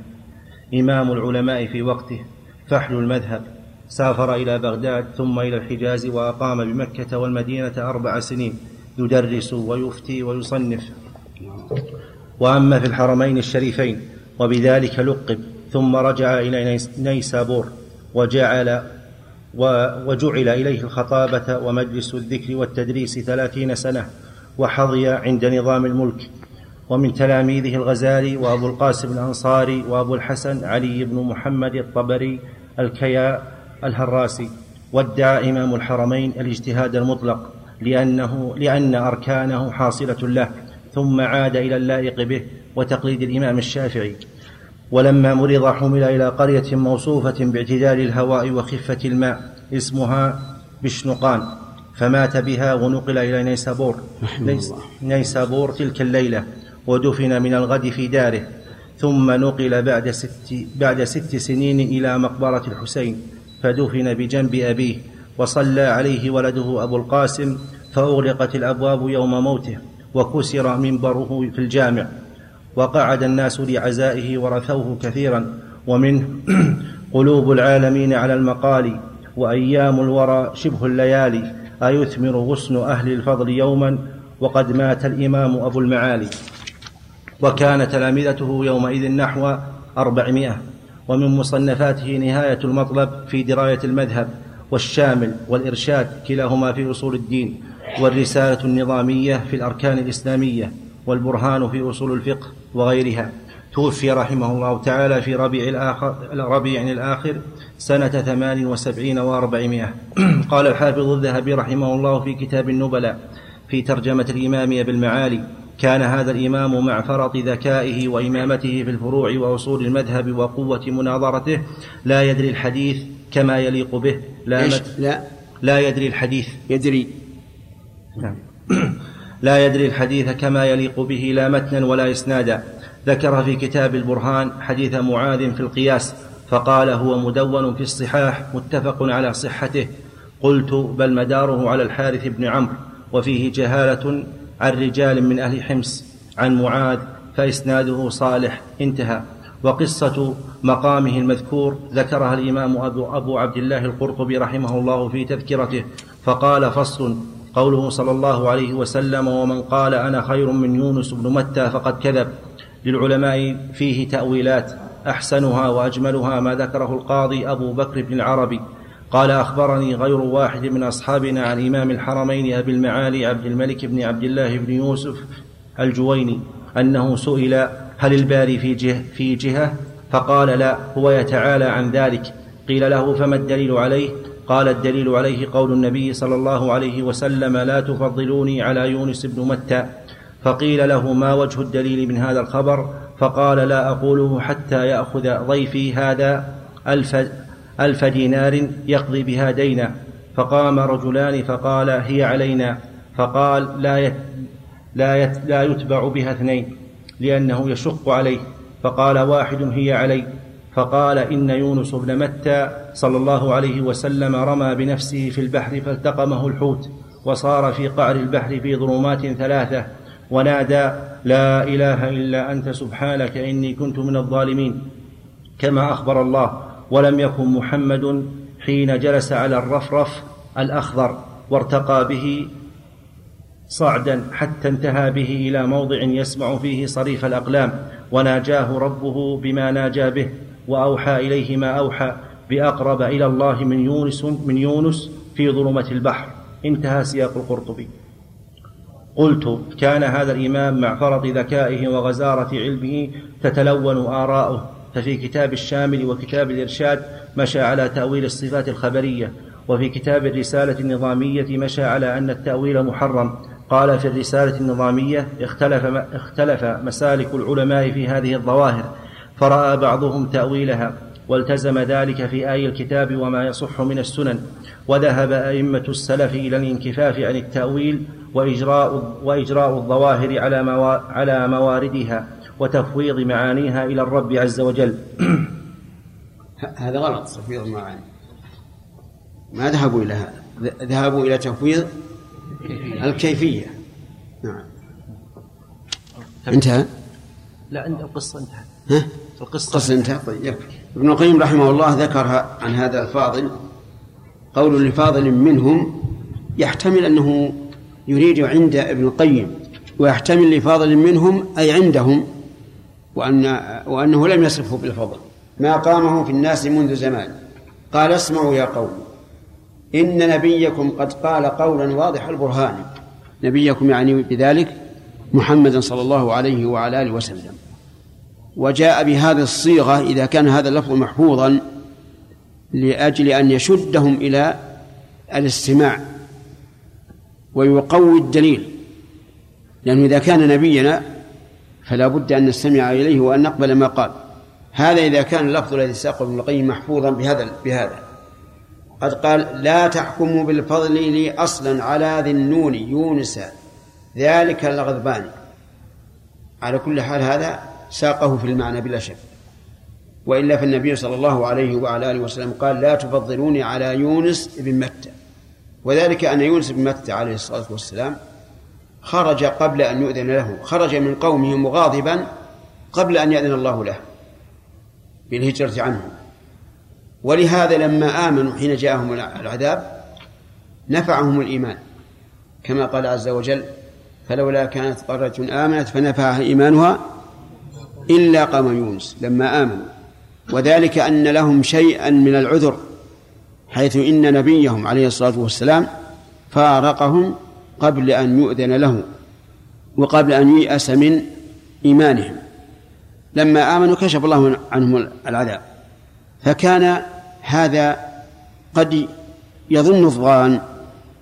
إمام العلماء في وقته فحل المذهب. سافر إلى بغداد ثم إلى الحجاز وأقام بمكة والمدينة أربع سنين يدرس ويفتي ويصنف. وأما في الحرمين الشريفين وبذلك لقب ثم رجع إلى نيسابور وجعل وجعل إليه الخطابة ومجلس الذكر والتدريس ثلاثين سنة وحظي عند نظام الملك. ومن تلاميذه الغزالي وأبو القاسم الأنصاري وأبو الحسن علي بن محمد الطبري الكيا الهراسي وادعى إمام الحرمين الاجتهاد المطلق لأنه لأن أركانه حاصلة له ثم عاد إلى اللائق به وتقليد الإمام الشافعي. ولما مرض حمل إلى قرية موصوفة باعتدال الهواء وخفة الماء اسمها بشنقان فمات بها ونقل إلى نيسابور. نيسابور تلك الليلة ودفن من الغد في داره ثم نقل بعد ست, بعد ست سنين إلى مقبرة الحسين. فدفن بجنب أبيه وصلى عليه ولده أبو القاسم فأغلقت الأبواب يوم موته وكسر منبره في الجامع وقعد الناس لعزائه ورثوه كثيرا ومنه *clears throat* قلوب العالمين على المقال وأيام الورى شبه الليالي أيثمر غصن أهل الفضل يوما وقد مات الإمام أبو المعالي وكان تلامذته يومئذ نحو أربعمائة ومن مصنفاته نهاية المطلب في دراية المذهب والشامل والإرشاد كلاهما في أصول الدين والرسالة النظامية في الأركان الإسلامية والبرهان في أصول الفقه وغيرها. توفي رحمه الله تعالى في ربيع الآخر ربيع الآخر سنة ثمان وسبعين وأربعمائة. *clears throat* قال الحافظ الذهبي رحمه الله في كتاب النبلاء في ترجمة الإمام أبي المعالي كان هذا الإمام مع فرط ذكائه وإمامته في الفروع وأصول المذهب وقوة مناظرته. لا يدري الحديث كما يليق به. لا؟ مت لا. لا يدري الحديث. يدري. نعم. لا يدري الحديث كما يليق به لا متنا ولا إسنادا. ذكر في كتاب البرهان حديث معاذ في القياس فقال هو مدون في الصحاح متفق على صحته. قلت بل مداره على الحارث بن عمرو وفيه جهالة عن رجال من أهل حمص عن معاذ فإسناده صالح انتهى. وقصة مقامه المذكور ذكرها الإمام أبو, أبو عبد الله القرطبي رحمه الله في تذكرته فقال فصل. قوله صلى الله عليه وسلم ومن قال أنا خير من يونس بن متى فقد كذب. للعلماء فيه تأويلات أحسنها وأجملها ما ذكره القاضي أبو بكر بن العربي. قال أخبرني غير واحد من أصحابنا عن إمام الحرمين أبي المعالي عبد الملك بن عبد الله بن يوسف الجويني أنه سئل هل الباري في جهة, في جهة؟ فقال لا هو يتعالى عن ذلك. قيل له فما الدليل عليه؟ قال الدليل عليه قول النبي صلى الله عليه وسلم لا تفضلوني على يونس بن متى. فقيل له ما وجه الدليل من هذا الخبر؟ فقال لا أقوله حتى يأخذ ضيفي هذا ألف, ألف دينار يقضي بها دينا. فقام رجلان فقال هي علينا. فقال لا يت لا, يت لا يتبع بها اثنين لأنه يشق عليه. فقال واحد هي علي. فقال إن يونس بن متى صلى الله عليه وسلم رمى بنفسه في البحر فالتقمه الحوت وصار في قعر البحر في ظلمات ثلاثة. ونادى لا إله إلا أنت سبحانك إني كنت من الظالمين. كما أخبر الله ولم يكن محمد حين جلس على الرفرف الأخضر وارتقى به صعدا حتى انتهى به إلى موضع يسمع فيه صريف الأقلام وناجاه ربه بما ناجى به وأوحى إليه ما أوحى بأقرب إلى الله من يونس من يونس في ظلمة البحر. انتهى سياق القرطبي. قلت كان هذا الإمام مع فرط ذكائه وغزارة علمه تتلون آراؤه. ففي كتاب الشامل وكتاب الإرشاد مشى على تأويل الصفات الخبرية وفي كتاب الرسالة النظامية مشى على أن التأويل محرم. قال في الرسالة النظامية اختلف, اختلف مسالك العلماء في هذه الظواهر فرأى بعضهم تأويلها والتزم ذلك في آي الكتاب وما يصح من السنن وذهب أئمة السلف إلى الانكفاف عن التأويل وإجراء, وإجراء الظواهر على, موا على مواردها. وتفويض معانيها إلى الرب عز وجل. *clears throat* هذا غلط. تفويض المعاني. ما ذهبوا إلى هذا. ذهبوا إلى تفويض الكيفية. نعم. انتهى؟ لا عند القصة انتهت. ها؟ القصة القصة انتهت. طيب. يكفي ابن القيم رحمه الله ذكر عن هذا الفاضل قول لفاضل منهم يحتمل أنه يريد عند ابن القيم ويحتمل لفاضل منهم أي عندهم وأن وأنه لم يصفه بالفضل ما قامه في الناس منذ زمان. قال اسمعوا يا قوم إن نبيكم قد قال قولا واضح البرهان. نبيكم يعني بذلك محمدا صلى الله عليه وعلى آله وسلم. وجاء بهذه الصيغة إذا كان هذا اللفظ محفوظا لأجل أن يشدهم إلى الاستماع ويقوي الدليل. لأنه إذا كان نبينا فلا بد أن نستمع إليه وأن نقبل ما قال. هذا إذا كان اللفظ الذي ساقه ابن القيم محفوظا بهذا بهذا. قد قال لا تحكموا بالفضل لي أصلا على ذي النون يونس. ذلك الغضبان. على كل حال هذا ساقه في المعنى بلا شك. وإلا فالنبي صلى الله عليه وعلى آله وسلم قال لا تفضلوني على يونس بن متى. وذلك أن يونس بن متى عليه الصلاة والسلام خرج قبل أن يؤذن له. خرج من قومه مغاضبا قبل أن يأذن الله له. بالهجرة عنهم ولهذا لما آمنوا حين جاءهم العذاب نفعهم الإيمان. كما قال عز وجل فلولا كانت قرية آمنت فنفعها إيمانها إلا قوم يونس لما آمنوا. وذلك أن لهم شيئا من العذر حيث إن نبيهم عليه الصلاة والسلام فارقهم قبل أن يؤذن له وقبل أن ييأس من إيمانهم. لما آمنوا كشف الله عنهم العذاب. فكان هذا قد يظن الظان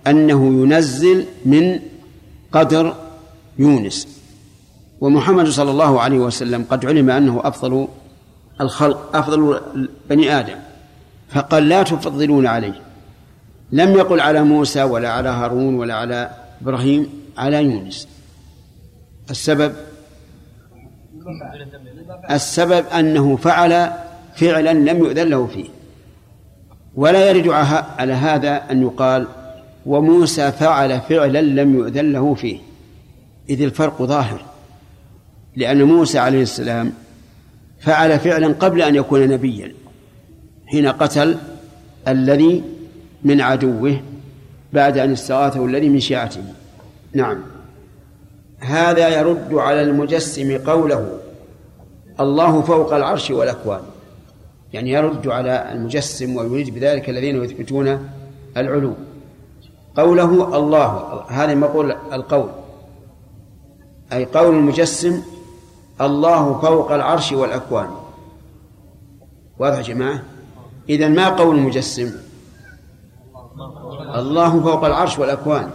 أنه ينزل من قدر يونس. ومحمد صلى الله عليه وسلم قد علم أنه أفضل الخلق أفضل بني آدم. فقال لا تفضلون عليه. لم يقل على موسى ولا على هارون ولا على إبراهيم على يونس. السبب؟ السبب أنه فعل فعلا لم يؤذن له فيه. ولا يرد على هذا أن يقال وموسى فعل فعلا لم يؤذن له فيه. إذ الفرق ظاهر. لأن موسى عليه السلام فعل فعلا قبل أن يكون نبيا حين قتل الذي من عدوه بعد أن استغاثه الذي من شيعته. نعم. هذا يرد على المجسم قوله الله فوق العرش والأكوان يعني يرد على المجسم ويريد بذلك الذين يثبتون العلو. قوله الله هذا مقول القول. أي قول المجسم الله فوق العرش والأكوان واضح يا جماعة؟ إذا ما قول المجسم؟ الله فوق العرش والأكوان.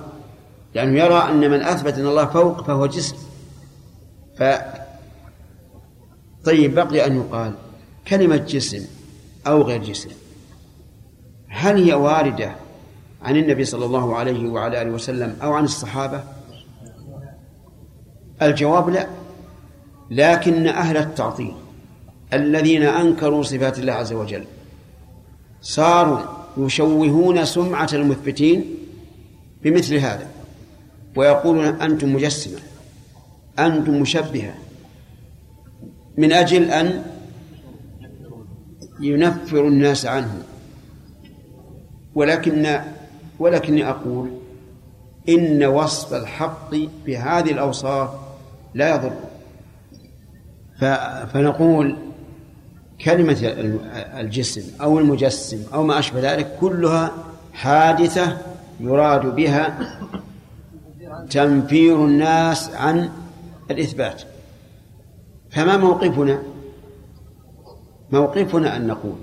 لأنه يرى أن من أثبت أن الله فوق فهو جسم. ف طيب بقي أن يقال كلمة جسم أو غير جسم. هل هي واردة عن النبي صلى الله عليه وعلى آله وسلم أو عن الصحابة؟ الجواب لا. لكن أهل التعطيل الذين أنكروا صفات الله عز وجل صاروا يشوهون سمعة المثبتين بمثل هذا ويقولون أنتم مجسمة أنتم مشبهة من أجل أن ينفر الناس عنه. ولكن ولكني أقول إن وصف الحق بهذه الأوصاف لا يضر. فنقول كلمة الجسم أو المجسم أو ما أشبه ذلك كلها حادثة يراد بها تنفير الناس عن الإثبات. فما موقفنا؟ موقفنا أن نقول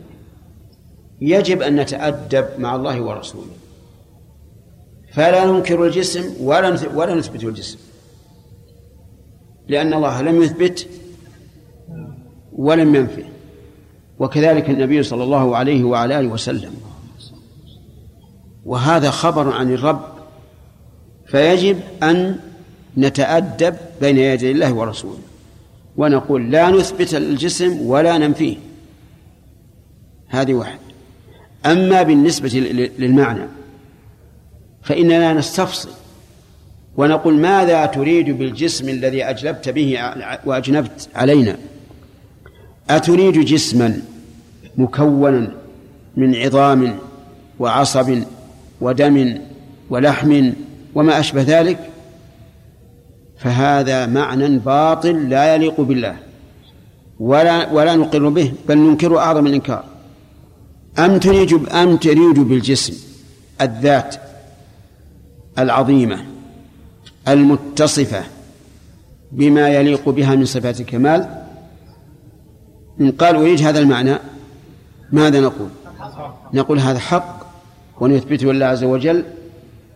يجب أن نتأدب مع الله ورسوله. فلا ننكر الجسم ولا ولا نثبت الجسم. لأن الله لم يثبت ولم ينفه. وكذلك النبي صلى الله عليه وعلى آله وسلم. وهذا خبر عن الرب فيجب أن نتأدب بين يدي الله ورسوله ونقول لا نثبت الجسم ولا ننفيه. هذه واحد. أما بالنسبة للمعنى فإننا نستفصل ونقول ماذا تريد بالجسم الذي أجلبت به وأجنبت علينا؟ أتريد جسما مكونا من عظام وعصب ودم ولحم وما أشبه ذلك؟ فهذا معنى باطل لا يليق بالله. ولا ولا نقر به بل ننكر أعظم الإنكار. أم تريد أم تريد بالجسم الذات العظيمة المتصفة بما يليق بها من صفات الكمال؟ إن قال أريد هذا المعنى ماذا نقول؟ نقول هذا حق ونثبته لله عز وجل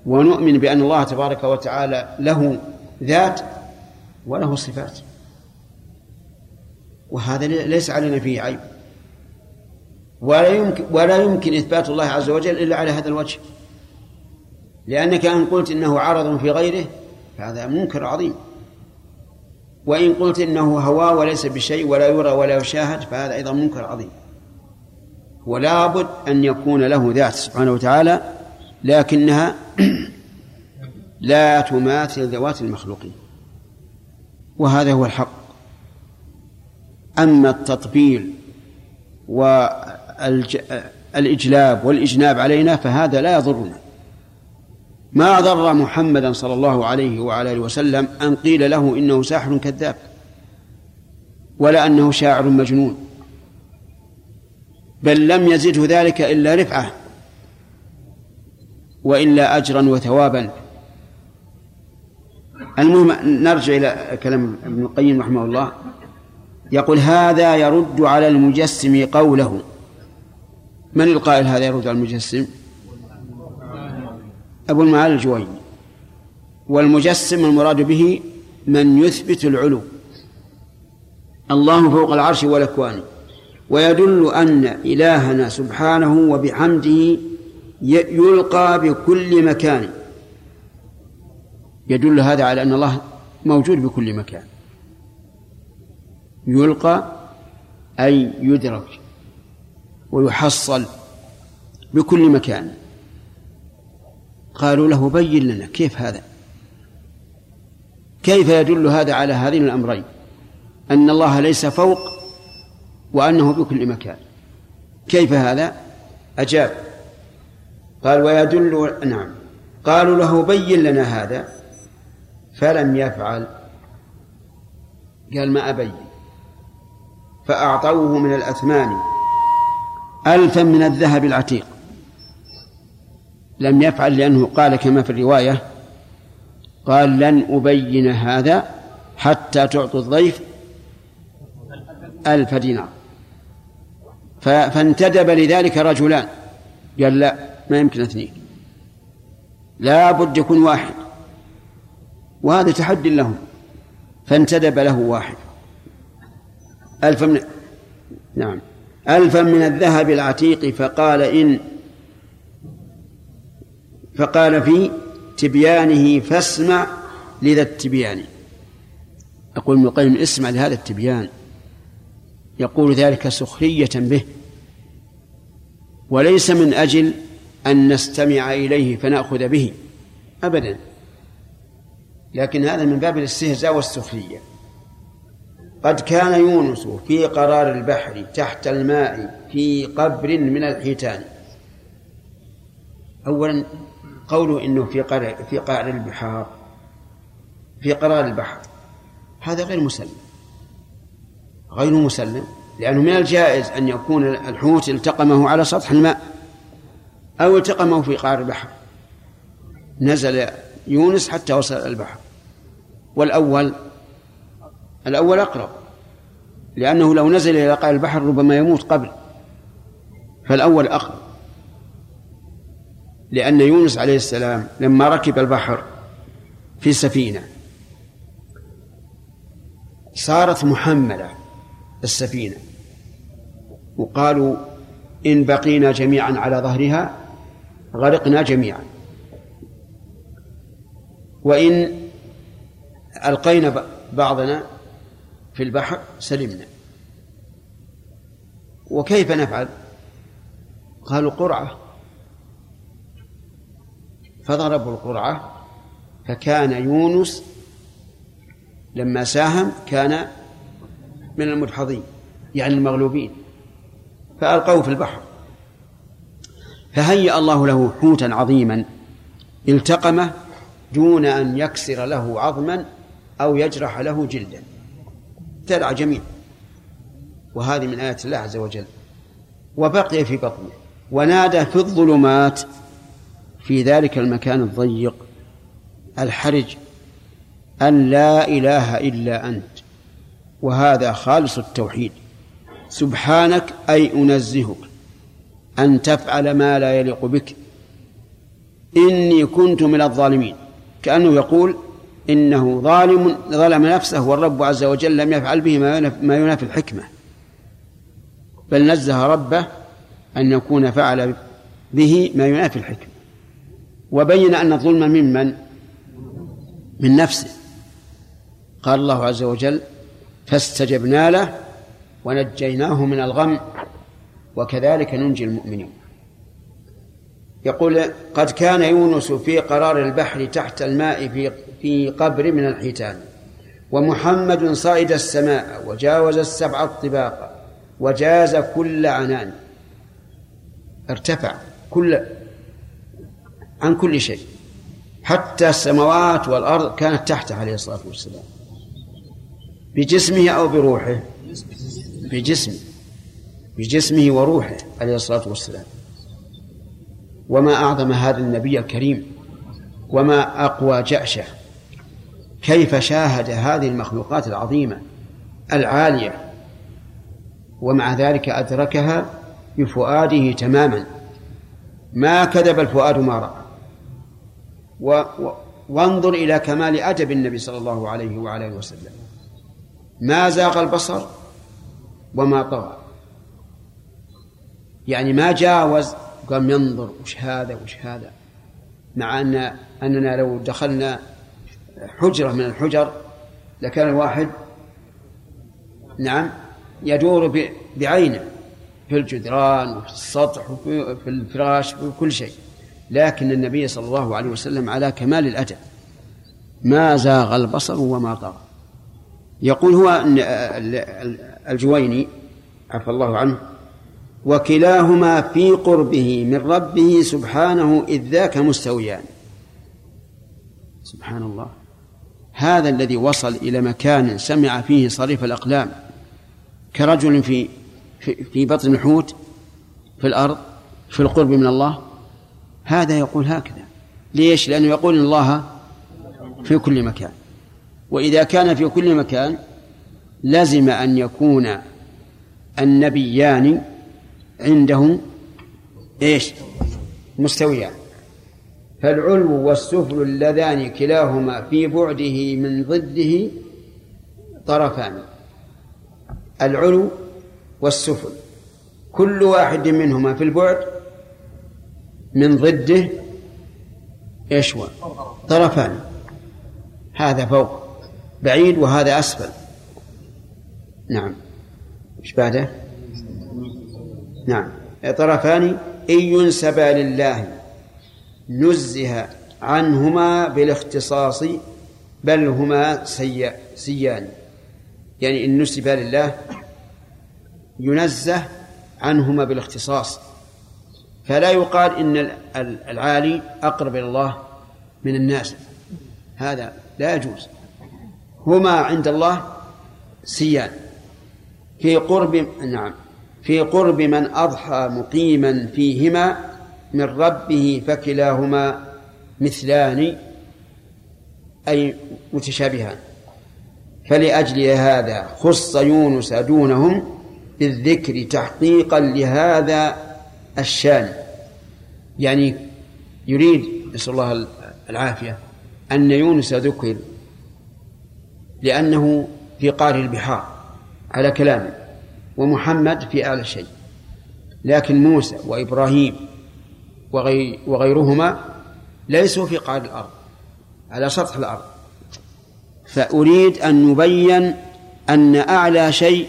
ونؤمن بأن الله تبارك وتعالى له ذات وله صفات. وهذا ليس علينا فيه عيب. ولا يمكن ولا يمكن إثبات الله عز وجل إلا على هذا الوجه. لأنك إن قلت إنه عرض في غيره فهذا منكر عظيم. وإن قلت إنه هوى وليس بشيء ولا يرى ولا يشاهد فهذا أيضا منكر عظيم. ولا بد أن يكون له ذات سبحانه وتعالى لكنها *clears throat* لا تماثل ذوات المخلوقين. وهذا هو الحق. أما التطبيل والإجلاب والإجناب علينا فهذا لا يضرنا. ما ضر محمدا صلى الله عليه وعلى آله وسلم أن قيل له إنه ساحر كذاب ولا أنه شاعر مجنون بل لم يزده ذلك إلا رفعة وإلا أجرا وثوابا. المهم نرجع إلى كلام ابن القيم رحمه الله يقول هذا يرد على المجسم قوله. من القائل هذا يرد على المجسم؟ أبو المعالي الجويني. والمجسم المراد به من يثبت العلو. الله فوق العرش والأكوان ويدل أن إلهنا سبحانه وبحمده يلقى بكل مكان. يدل هذا على أن الله موجود بكل مكان. يلقى أي يدرك ويحصل بكل مكان. قالوا له بين لنا كيف هذا؟ كيف يدل هذا على هذين الأمرين؟ أن الله ليس فوق وأنه بكل مكان. كيف هذا؟ أجاب. قال ويدل نعم. قالوا له بين لنا هذا. فلم يفعل. قال ما أبين. فأعطوه من الأثمان. ألفا من الذهب العتيق. لم يفعل لأنه قال كما في الرواية قال لن أبين هذا حتى تعطوا الضيف ألف دينار. فانتدب لذلك رجلان. قال لا ما يمكن اثنين. لا بد يكون واحد. وهذا تحدي لهم. فانتدب له واحد. ألف من نعم. ألفا من الذهب العتيق فقال إن فقال في تبيانه فاسمع لذا التبيان. يقول ابن القيم اسمع لهذا التبيان. يقول ذلك سخرية به. وليس من أجل أن نستمع إليه فنأخذ به. أبدا. لكن هذا من باب الاستهزاء والسخرية. قد كان يونس في قرار البحر تحت الماء في قبر من الحيتان. أولا قوله إنه في قرار في قعر البحار. في قرار البحر. هذا غير مسلم. غير مسلم لأنه من الجائز أن يكون الحوت التقمه على سطح الماء أو التقمه في قعر البحر. نزل يونس حتى وصل البحر. والأول الأول أقرب لأنه لو نزل إلى قعر البحر ربما يموت قبل. فالأول أقرب. لأن يونس عليه السلام لما ركب البحر في سفينة صارت محملة السفينة وقالوا إن بقينا جميعا على ظهرها غرقنا جميعا. وإن ألقينا بعضنا في البحر سلمنا. وكيف نفعل؟ قالوا قرعة. فضربوا القرعة فكان يونس لما ساهم كان من المدحضين يعني المغلوبين فألقوه في البحر. فهيأ الله له حوتا عظيما التقمه دون أن يكسر له عظما أو يجرح له جلدا. ابتلع جميع. وهذه من آيات الله عز وجل. وبقي في بطنه. ونادى في الظلمات في ذلك المكان الضيق الحرج أن لا إله إلا أنت. وهذا خالص التوحيد. سبحانك أي أنزهك أن تفعل ما لا يليق بك. إني كنت من الظالمين. كأنه يقول إنه ظالم ظلم نفسه والرب عز وجل لم يفعل به ما ينافي الحكمة. بل نزه ربه أن يكون فعل به ما ينافي الحكمة. وبين أن الظلم ممن من نفسه. قال الله عز وجل فاستجبنا له ونجيناه من الغم وكذلك ننجي المؤمنين. يقول قد كان يونس في قرار البحر تحت الماء في في قبر من الحيتان ومحمد صعد السماء وجاوز السبع الطباق وجاز كل عنان. ارتفع كل عن كل شيء. حتى السماوات والأرض كانت تحته عليه الصلاة والسلام. بجسمه أو بروحه. بجسمه بجسمه وروحه عليه الصلاة والسلام. وما أعظم هذا النبي الكريم. وما أقوى جأشه. كيف شاهد هذه المخلوقات العظيمة العالية. ومع ذلك أدركها بفؤاده تماما. ما كذب الفؤاد ما رأى. و و وانظر إلى كمال أدب النبي صلى الله عليه وعلى آله وسلم. ما زاغ البصر وما طغى. يعني ما جاوز قام ينظر وش هذا وش هذا. مع أن أننا لو دخلنا حجرة من الحجر لكان الواحد نعم يدور بعينه في الجدران وفي السطح وفي الفراش وفي كل شيء. لكن النبي صلى الله عليه وسلم على كمال الأدب ما زاغ البصر وما طغى. يقول هو الجويني عفى الله عنه وكلاهما في قربه من ربه سبحانه إذ ذاك مستويان. سبحان الله. هذا الذي وصل إلى مكان سمع فيه صريف الأقلام كرجل في في بطن الحوت في الأرض في القرب من الله هذا يقول هكذا. ليش؟ لأنه يقول الله في كل مكان. وإذا كان في كل مكان لزم أن يكون النبيان عنده إيش؟ مستويان. فالعلو والسفل اللذان كلاهما في بعده من ضده طرفان. العلو والسفل. كل واحد منهما في البعد من ضده إيش طرفان. هذا فوق بعيد وهذا أسفل. نعم. إيش بعده؟ نعم. طرفان إن ينسبا لله نزه عنهما بالاختصاص بل هما سي سيان. يعني إن نسب لله ينزه عنهما بالاختصاص. فلا يقال إن العالي أقرب إلى الله من الناس. هذا لا يجوز. هما عند الله سيان. في قرب نعم. في قرب من أضحى مقيما فيهما من ربه فكلاهما مثلان أي متشابهان. فلأجل هذا خص يونس دونهم بالذكر تحقيقا لهذا الشان. يعني يريد نسأل الله العافية أن يونس ذكر لأنه في قار البحار على كلامه ومحمد في أعلى شيء. لكن موسى وإبراهيم وغي وغيرهما ليسوا في قعر الأرض على سطح الأرض. فأريد أن نبين أن أعلى شيء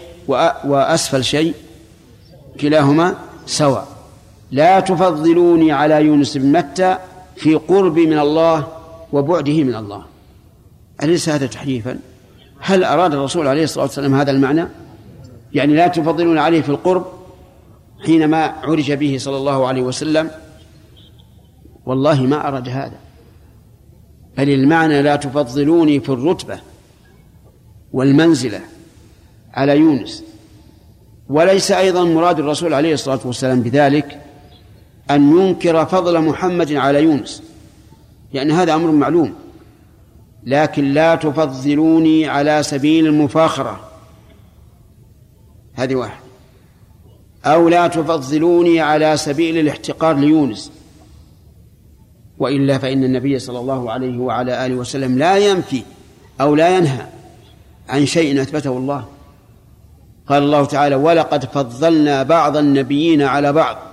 وأسفل شيء كلاهما سواء. لا تفضلوني على يونس بن متى في قرب من الله وبعده من الله. أليس هذا تحريفا؟ هل أراد الرسول عليه الصلاة والسلام هذا المعنى؟ يعني لا تفضلون عليه في القرب حينما عرج به صلى الله عليه وسلم؟ والله ما أراد هذا. بل المعنى لا تفضلوني في الرتبة والمنزلة على يونس. وليس أيضا مراد الرسول عليه الصلاة والسلام بذلك أن ينكر فضل محمد على يونس يعني هذا أمر معلوم. لكن لا تفضلوني على سبيل المفاخرة. هذه واحد. أو لا تفضلوني على سبيل الاحتقار ليونس. وإلا فإن النبي صلى الله عليه وعلى آله وسلم لا ينفي أو لا ينهى عن شيء أثبته الله. قال الله تعالى ولقد فضلنا بعض النبيين على بعض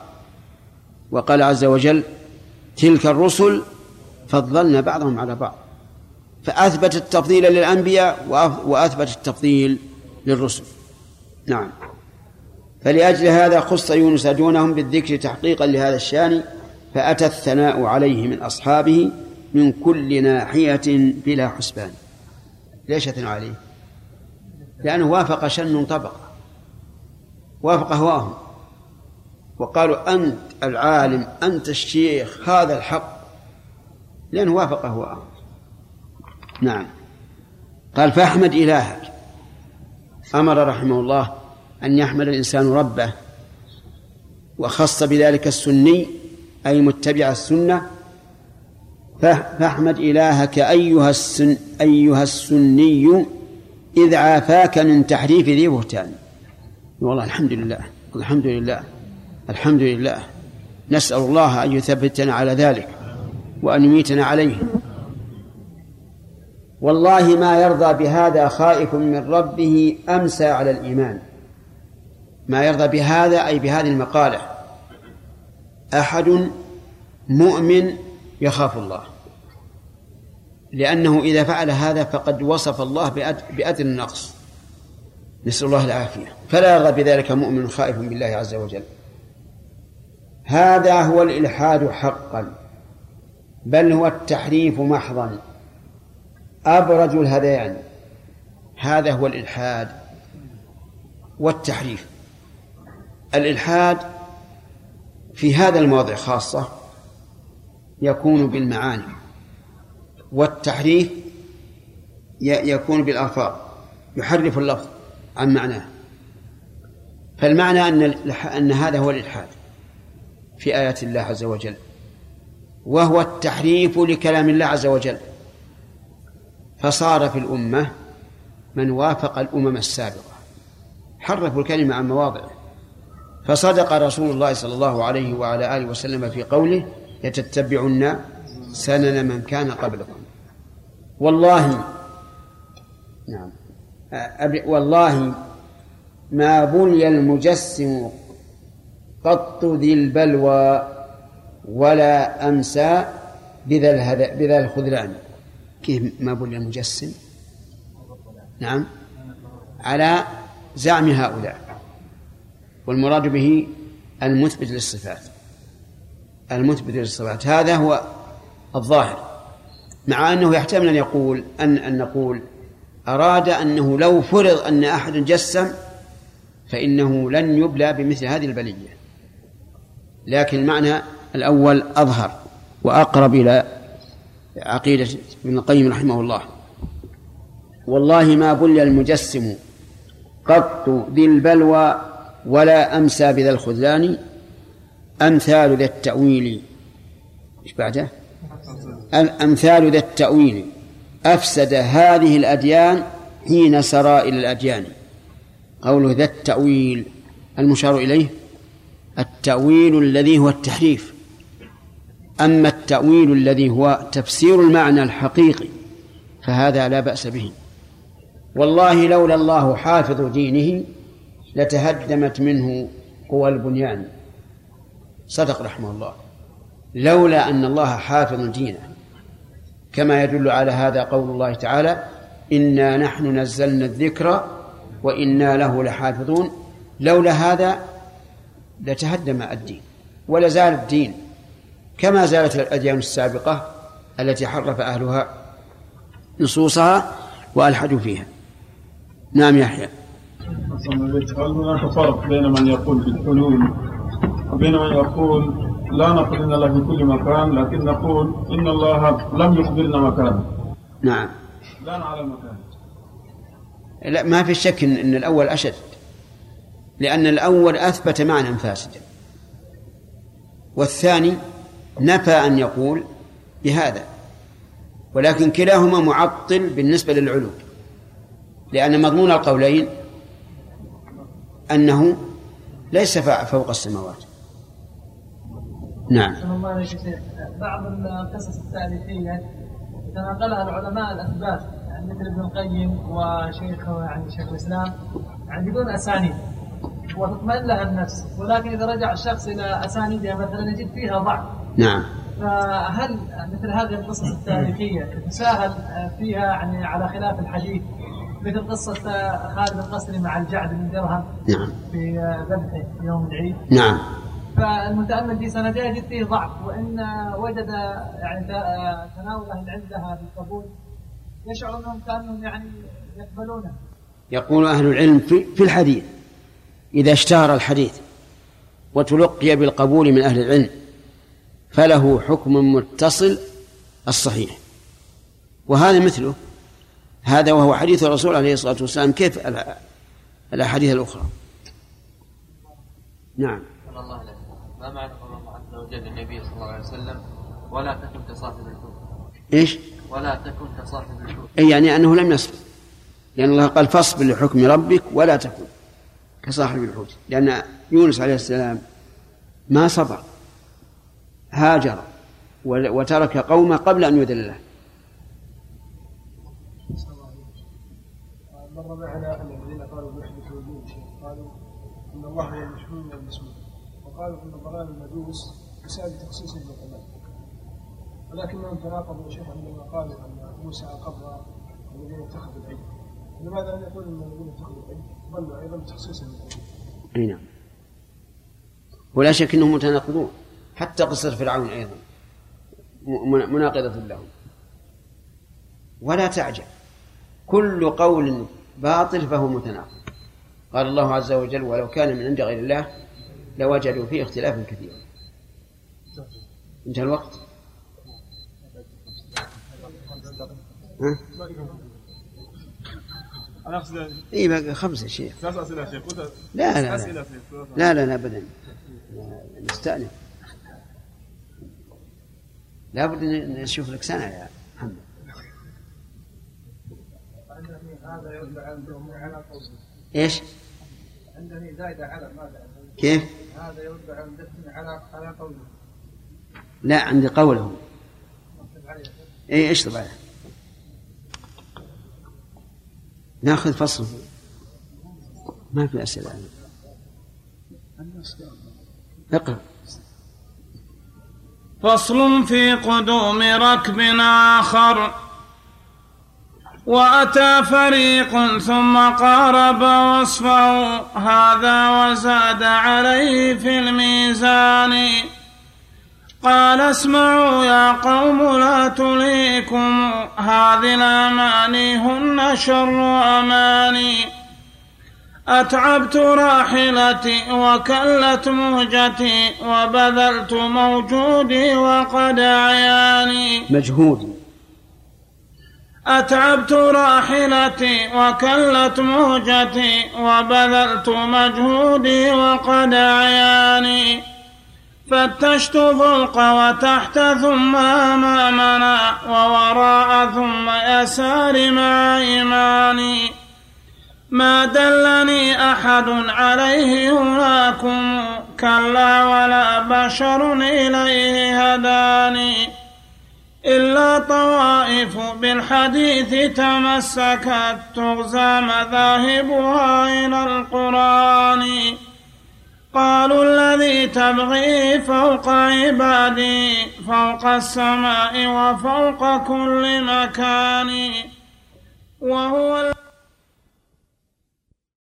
وقال عز وجل تلك الرسل فضلنا بعضهم على بعض. فأثبت التفضيل للأنبياء وأثبت التفضيل للرسل. نعم. فلأجل هذا خص يونس دونهم بالذكر تحقيقا لهذا الشأن فأتى الثناء عليه من أصحابه من كل ناحية بلا حسبان. ليش أثنى عليه؟ لأنه وافق شن طبق وافق هواهم. وقالوا أنت العالم أنت الشيخ هذا الحق. لأنه وافق هواهم نعم. قال فأحمد إلهك. أمر رحمه الله أن يحمد الإنسان ربه وخص بذلك السني أي متبع السنة. فأحمد إلهك أيها السن أيها السني إذ عافاك من تحريف ذي بهتان. والله الحمد لله الحمد لله. الحمد لله. نسأل الله أن يثبتنا على ذلك وأن يميتنا عليه. والله ما يرضى بهذا خائف من ربه أمسى على الإيمان. ما يرضى بهذا أي بهذه المقالة. أحد مؤمن يخاف الله. لأنه إذا فعل هذا فقد وصف الله بأدنى النقص. نسأل الله العافية. فلا يرضى بذلك مؤمن خائف بالله عز وجل. هذا هو الإلحاد حقا بل هو التحريف محضا. أبرج الهذيان هذا هو الإلحاد والتحريف. الإلحاد في هذا الموضع خاصة يكون بالمعاني والتحريف يكون بالألفاظ يحرف اللفظ عن معناه. فالمعنى أن أن هذا هو الإلحاد. في آيات الله عز وجل. وهو التحريف لكلام الله عز وجل. فصار في الأمة من وافق الأمم السابقة. حرفوا الكلمة عن مواضعه فصدق رسول الله صلى الله عليه وعلى آله وسلم في قوله يتتبعن سنن من كان قبلكم. والله نعم والله ما بني المجسم قط ذي البلوى ولا أمسى بذا بذا الخذلان. كيف ما بني المجسم نعم. على زعم هؤلاء. والمراد به المثبت للصفات. المثبت للصفات. هذا هو الظاهر. مع أنه يحتمل أن يقول أن أن نقول أراد أنه لو فرض أن أحد جسم فإنه لن يبلى بمثل هذه البلية. لكن المعنى الأول أظهر وأقرب إلى عقيدة ابن القيم رحمه الله. والله ما بلي المجسم قط ذي البلوى ولا أمسى بذا الخذلان أمثال ذا التأويل. إيش بعده؟ أمثال ذا التأويل. أفسد هذه الأديان حين سرى إلى الأديان. قوله ذا التأويل المشار إليه التأويل الذي هو التحريف. أما التأويل الذي هو تفسير المعنى الحقيقي فهذا لا بأس به. والله لولا الله حافظ دينه لتهدمت منه قوى البنيان. صدق رحمه الله. لولا أن الله حافظ دينه. كما يدل على هذا قول الله تعالى إنا نحن نزلنا الذكر وإنا له لحافظون. لولا هذا لتهدم الدين ولا زال الدين كما زالت الأديان السابقة التي حرف أهلها نصوصها وألحدوا فيها. نعم يحيى. هل هناك فرق بين من يقول بالحلول وبين من يقول لا نقول إن الله في كل مكان لكن نقول إن الله لم يخبرنا مكانه نعم. لا نعلم مكانه لا ما في شك إن الأول أشد. لأن الأول أثبت معنى فاسدا والثاني نفى أن يقول بهذا ولكن كلاهما معطل بالنسبة للعلو لأن مضمون القولين أنه ليس فوق السماوات. نعم. بعض القصص التاريخية تناقلها العلماء الأثبات يعني مثل ابن القيم وشيخه يعني شيخ الإسلام يعني بدون أسانيد. وتطمئن لها النفس ولكن إذا رجع الشخص إلى أسانيدها مثلا يجد فيها ضعف. نعم. فهل مثل هذه القصص التاريخية تتساهل فيها يعني على خلاف الحديث؟ مثل قصة خالد القصري مع الجعد بن درهم نعم. في ذبحه يوم العيد. نعم. فالمتأمل في سنده يجد فيه ضعف. وإن وجد يعني تناول أهل العلم لها بالقبول يشعر أنهم كأنهم يعني يقبلونه. يقول أهل العلم في, في الحديث. إذا اشتهر الحديث وتلقي بالقبول من أهل العلم فله حكم متصل الصحيح. وهذا مثله. هذا وهو حديث الرسول عليه الصلاة والسلام. كيف الأحاديث الأخرى؟ نعم. الله. ما معنى قول الله عز وجل للنبي صلى الله عليه وسلم ولا تكن كصاحب الحوت إيش؟ ولا تكن كصاحب الحوت أي يعني أنه لم يصبر لأن الله قال فاصبر لحكم ربك ولا تكن. كصاحب الحوت. لأن يونس عليه السلام ما صبر هاجر وترك قومه قبل أن يذل له. مر معنا أن الذين قالوا بوحدة الوجود قالوا إن الله هو المشهور وقالوا إن ضلال المجوس بسبب تخصيص بالقبل ولكنهم تناقضوا شيخ عندما قالوا أن موسى قبر الذين اتخذوا العلم. لماذا العلم ظلوا أيضا بتخصيص بالقبل أي نعم. ولا شك إنهم متناقضون. حتى قصة فرعون أيضا. مناقضة لهم. ولا تعجب. كل قول باطل فهو متناقض. قال الله عز وجل ولو كان من عند غير الله لوجدوا فيه اختلافا كثيرا. انتهى الوقت. ها؟ أنا أقصد اي باقي خمسة شيخ. ثلاث أسئلة يا شيخ لا لا لا. لا لا, لا ابدا. نستأنف. لابد إن نشوف لك سنة يا محمد. إيش؟ عندني زايدة على ماذا كيف؟ هذا يرد على على على قوله لا عندي قوله اي اشطب عليه ناخذ فصل. ما في أسئلة. اقرأ. فصل في قدوم ركب آخر. وأتى فريق ثم قارب وصفه. هذا وزاد عليه في الميزان. قال اسمعوا يا قوم لا تليكم. هذه الأماني هن شر أماني. أتعبت راحلتي وكلت مهجتي وبذلت موجودي وقد أعياني مجهود أتعبت راحلتي وكلت مهجتي وبذلت مجهودي وقد أعياني فتشت فوق وتحت ثم أمامنا ووراء ثم يسار مع إيماني. ما دلني أحد عليه هناكم كلا ولا بشر إليه هداني. إلا طوائف بالحديث تمسكت تغزى مذاهبها إلى القرآن. قالوا الذي تبغي فوق عبادي فوق السماء وفوق كل مكان. وهو